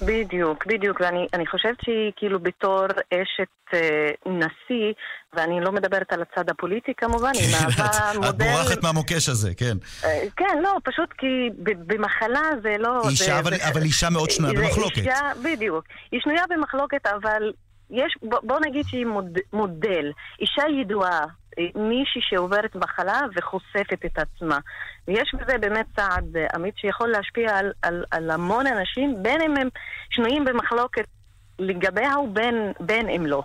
בדיוק, בדיוק, ואני אני חושבת שהיא כאילו בתור אשת אה, נשיא, ואני לא מדברת על הצד הפוליטי כמובן, היא מהווה את מודל... בורחת מהמוקש הזה, כן. אה, כן, לא, פשוט כי ב- במחלה זה לא... אישה, זה- אבל- זה- אבל אישה מאוד שנויה במחלוקת. אישה, בדיוק. היא שנויה במחלוקת, אבל יש, בוא, בוא נגיד שהיא מוד, מודל. אישה ידועה, מישהי שעוברת מחלה וחושפת את עצמה. ויש בזה באמת צעד אה, אמיץ שיכול להשפיע על, על, על המון אנשים, בין אם הם שנויים במחלוקת לגביה ובין בין אם לא.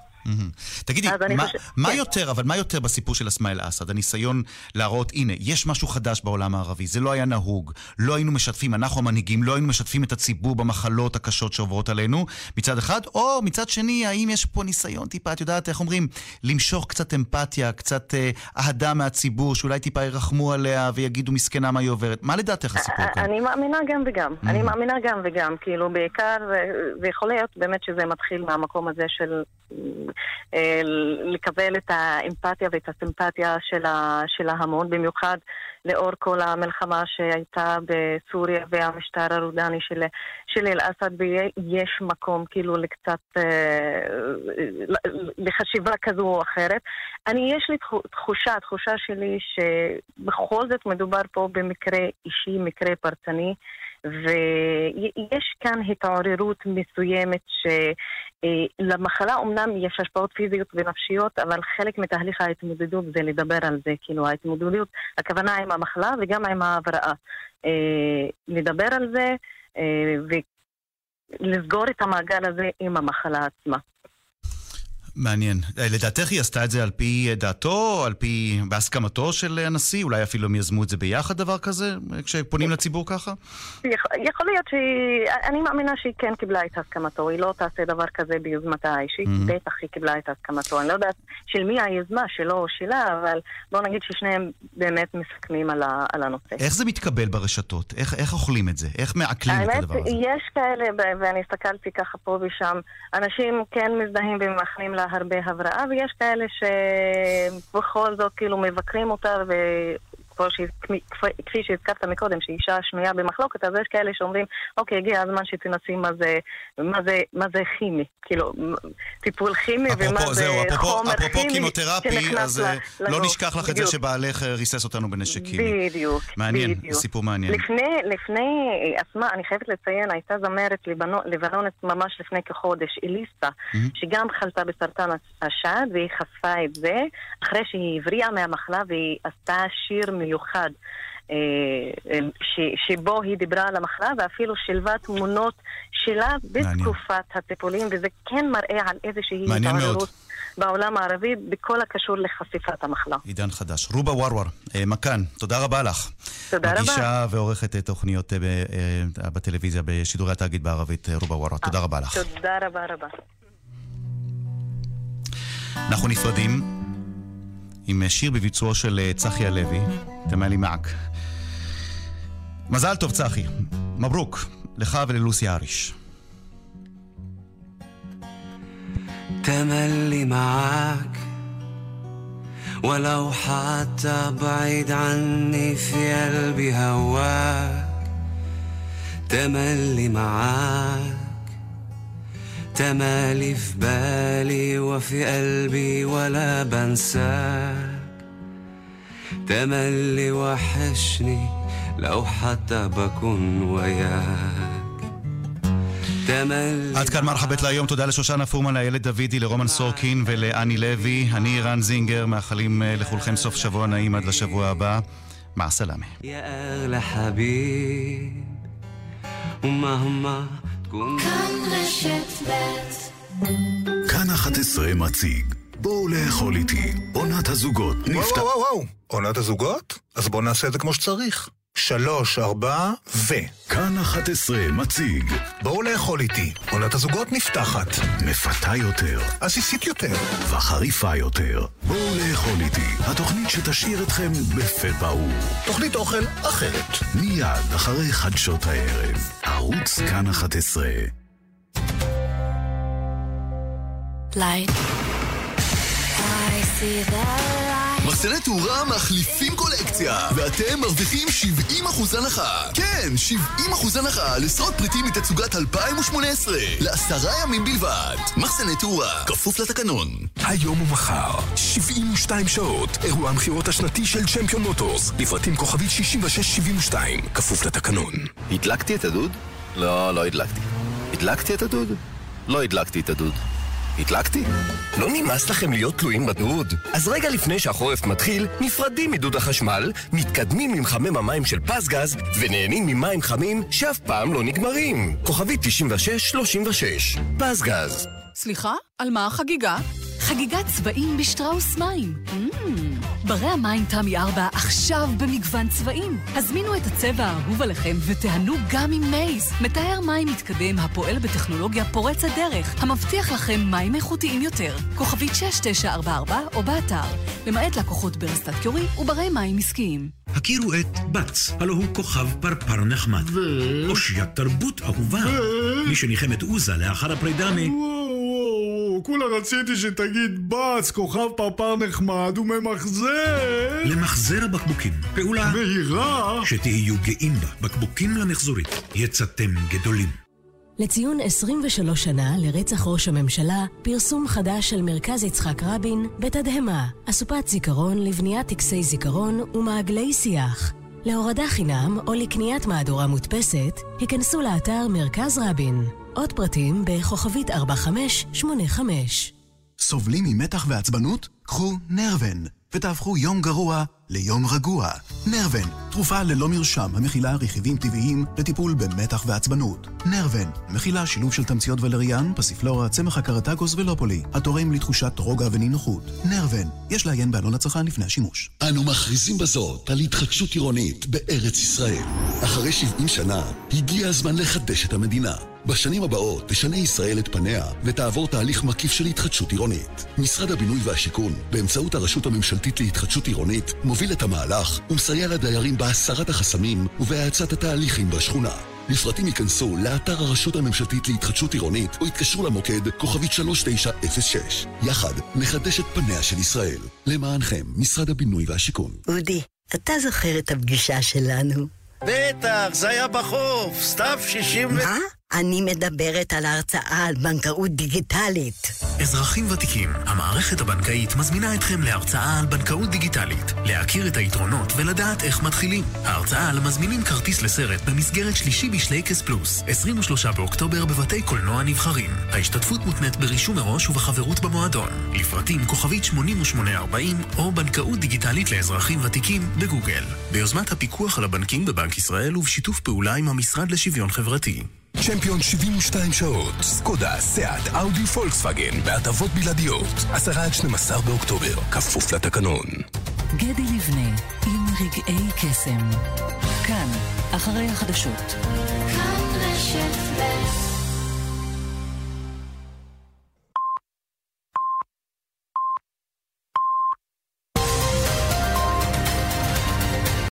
תגידי, מה, חושב- מה כן. יותר, אבל מה יותר בסיפור של אסמאעיל אסד? הניסיון להראות, הנה, יש משהו חדש בעולם הערבי, זה לא היה נהוג. לא היינו משתפים, אנחנו המנהיגים, לא היינו משתפים את הציבור במחלות הקשות שעוברות עלינו, מצד אחד, או מצד שני, האם יש פה ניסיון טיפה, את יודעת, איך אומרים, למשוך קצת אמפתיה, קצת אה, אהדה מהציבור, שאולי טיפה ירחמו עליה ויגידו מסכנה מה היא עוברת. מה לדעתך הסיפור כאן? אני מאמינה גם וגם. אני מאמינה גם וגם. כאילו, בעיקר, אה, זה יכול להיות באמת שזה מתחיל מהמקום הזה של אה, לקבל את האמפתיה ואת הסימפתיה של ההמון, במיוחד לאור כל המלחמה שהייתה בסוריה והמשטר הרודני של, של אל-אסד, ויש מקום כאילו לקצת, אה, לחשיבה כזו או אחרת. אני, יש לי תחו- תחושה, תחושה שלי שבכל זאת מדובר פה במקרה אישי, מקרה פרטני. ויש כאן התעוררות מסוימת שלמחלה אומנם יש השפעות פיזיות ונפשיות, אבל חלק מתהליך ההתמודדות זה לדבר על זה, כאילו ההתמודדות, הכוונה עם המחלה וגם עם ההבראה. אה, לדבר על זה אה, ולסגור את המעגל הזה עם המחלה עצמה. מעניין. אה, לדעתך היא עשתה את זה על פי דעתו, על פי... בהסכמתו של הנשיא? אולי אפילו הם יזמו את זה ביחד, דבר כזה, כשפונים לציבור ככה? יכול, יכול להיות שהיא, אני מאמינה שהיא כן קיבלה את הסכמתו, היא לא תעשה דבר כזה ביוזמתה האישית, Mhm. בטח היא קיבלה את הסכמתו. אני לא יודעת של מי היוזמה, שלו או שלה, אבל בוא נגיד ששניהם באמת מסכמים על, ה, על הנושא. איך זה מתקבל ברשתות? איך, איך אוכלים את זה? איך מעכלים את האמת, הדבר הזה? יש כאלה, ואני הסתכלתי ככה פה ושם, אנשים כן מזדהים ומאחלים לה הרבה הבראה, ויש כאלה שבכל זאת כאילו מבקרים אותה, שהז- כפי- שהזכרת מקודם, שהיא אישה שנויה במחלוקת, אז יש כאלה שאומרים, אוקיי, הגיע הזמן שתנסי מה זה, מה זה, מה זה כימי, כאילו, מ- טיפול כימי ומה אפרופו, זה זהו, אפרופו, חומר אפרופו כימי כימותרפי, אז אה, לא לגוף. נשכח לך את זה. שבעלך אה, ריסס אותנו בנשק כימי. בדיוק, מעניין, בדיוק. סיפור מעניין. לפני, לפני, אה, אסמה, אני חייבת לציין, הייתה זמרת לבנו- לבנונית ממש לפני כחודש, אליסה, שגם חלתה בסרטן השד, והיא חשפה את זה, אחרי שהיא הבריאה מהמחלה והיא עשתה שיר מיוחד. אה, אה, ש, שבו היא דיברה על המחלה ואפילו שילבה תמונות שלה בתקופת הטיפולים וזה כן מראה על איזושהי. התעוררות בעולם הערבי בכל הקשור לחשיפת המחלה. עידן חדש. רובה ורוור, אה, מכאן, תודה רבה לך. תודה רבה. מגישה ועורכת תוכניות בטלוויזיה בשידורי התאגיד בערבית, רובה ורוור. תודה רבה לך. תודה רבה רבה. אנחנו נפרדים עם שיר בביצועו של אה, צחי הלוי, תמלי מעק. מזל טוב, צחי. מברוק, לך וללוסי אריש. تملي معاك ولو حتى بعيد عني في قلبي هواك تملي معاك تمالي في بالي وفي قلبي ولا بنساك تملي وحشني لو حتى بكون وياك تملي עד כאן מרחבת להיום, תודה לשושנה פורמן, לאיילת דוידי, לרומן סורקין ולאני לוי. אני רן זינגר, מאחלים אה, לכולכם סוף שבוע נעים עד לשבוע הבא. מע סלאמה. הסיכום. כאן רשת ב' כאן 11 מציג. בואו לאכול איתי. עונת הזוגות נפתח... וואו וואו וואו! עונת הזוגות? אז בואו נעשה את זה כמו שצריך. שלוש, ארבע, ו... כאן 11 מציג בואו לאכול איתי, עונת הזוגות נפתחת. מפתה יותר, עסיסית יותר. וחריפה יותר. בואו לאכול איתי, התוכנית שתשאיר אתכם בפה פעור. תוכנית אוכל אחרת. מיד אחרי חדשות הערב, ערוץ כאן 11. light I see light מחסני תאורה מחליפים קולקציה, ואתם מרוויחים 70% הנחה. כן, 70% הנחה לעשרות פריטים מתצוגת 2018, לעשרה ימים בלבד. מחסני תאורה, כפוף לתקנון. היום ומחר, 72 שעות, אירוע המכירות השנתי של צ'מפיון מוטורס, לפרטים כוכבית 6672, כפוף לתקנון. הדלקתי את הדוד? לא, לא הדלקתי. הדלקתי את הדוד? לא הדלקתי את הדוד. הדלקתי? לא נמאס לכם להיות תלויים בדוד? אז רגע לפני שהחורף מתחיל, נפרדים מדוד החשמל, מתקדמים עם מחמם המים של פסגז, ונהנים ממים חמים שאף פעם לא נגמרים. כוכבית 9636, פסגז. סליחה? על מה החגיגה? חגיגת צבעים בשטראוס מים. Mm. ברי המים תמי 4 עכשיו במגוון צבעים. הזמינו את הצבע האהוב עליכם ותיהנו גם עם מייז. מתאר מים מתקדם הפועל בטכנולוגיה פורצת דרך, המבטיח לכם מים איכותיים יותר. כוכבית 6944 או באתר, למעט לקוחות ברסטת קיורי וברי מים עסקיים. הכירו את בץ, הלו הוא כוכב פרפר נחמד. ו... אושיית תרבות אהובה. מי שניחם את עוזה לאחר הפרידה מ... כולה רציתי שתגיד בץ, כוכב פרפר נחמד וממחזר. למחזר הבקבוקים. פעולה... מהירה. שתהיו גאים בה. בקבוקים למחזורית. יצאתם גדולים. לציון 23 שנה לרצח ראש הממשלה, פרסום חדש של מרכז יצחק רבין בתדהמה, אסופת זיכרון לבניית טקסי זיכרון ומעגלי שיח. להורדה חינם או לקניית מהדורה מודפסת, היכנסו לאתר מרכז רבין. עוד פרטים בכוכבית 4585. סובלים ממתח ועצבנות? קחו נרוון, ותהפכו יום גרוע ליום רגוע. נרוון, תרופה ללא מרשם המכילה רכיבים טבעיים לטיפול במתח ועצבנות. נרוון, מכילה שילוב של תמציות ולריאן, פסיפלורה, צמח הקרטגוס ולופולי, התורם לתחושת רוגע ונינוחות. נרוון, יש לעיין בעלון הצרכן לפני השימוש. אנו מכריזים בזאת על התחדשות עירונית בארץ ישראל. אחרי 70 שנה, הגיע הזמן לחדש את המדינה. בשנים הבאות תשנה ישראל את פניה ותעבור תהליך מקיף של התחדשות עירונית. משרד הבינוי והשיכון, באמצעות הרשות הממשלתית להתחדשות עירונית, מוביל את המהלך ומסייע לדיירים בהסרת החסמים ובהאצת התהליכים בשכונה. לפרטים ייכנסו לאתר הרשות הממשלתית להתחדשות עירונית או יתקשרו למוקד כוכבית 3906. יחד נחדש את פניה של ישראל. למענכם, משרד הבינוי והשיכון. אודי, אתה זוכר את הפגישה שלנו? בטח, זה היה בחוף, סתיו 60 ו... מה? אני מדברת על ההרצאה על בנקאות דיגיטלית. אזרחים ותיקים, המערכת הבנקאית מזמינה אתכם להרצאה על בנקאות דיגיטלית, להכיר את היתרונות ולדעת איך מתחילים. ההרצאה על מזמינים כרטיס לסרט במסגרת שלישי בשלייקס פלוס, 23 באוקטובר בבתי קולנוע נבחרים. ההשתתפות מותנית ברישום מראש ובחברות במועדון. לפרטים כוכבית 8840 או בנקאות דיגיטלית לאזרחים ותיקים בגוגל. ביוזמת הפיקוח על הבנקים בבנק ישראל ובשיתוף פעולה עם המשרד לשוויון חברתי. צ'מפיון 72 שעות, סקודה, סאט, אאודי, פולקסווגן, בהטבות בלעדיות. 10 עד 12 באוקטובר, כפוף לתקנון. גדי לבנה, עם רגעי קסם. כאן, אחרי החדשות. כאן רשת ב'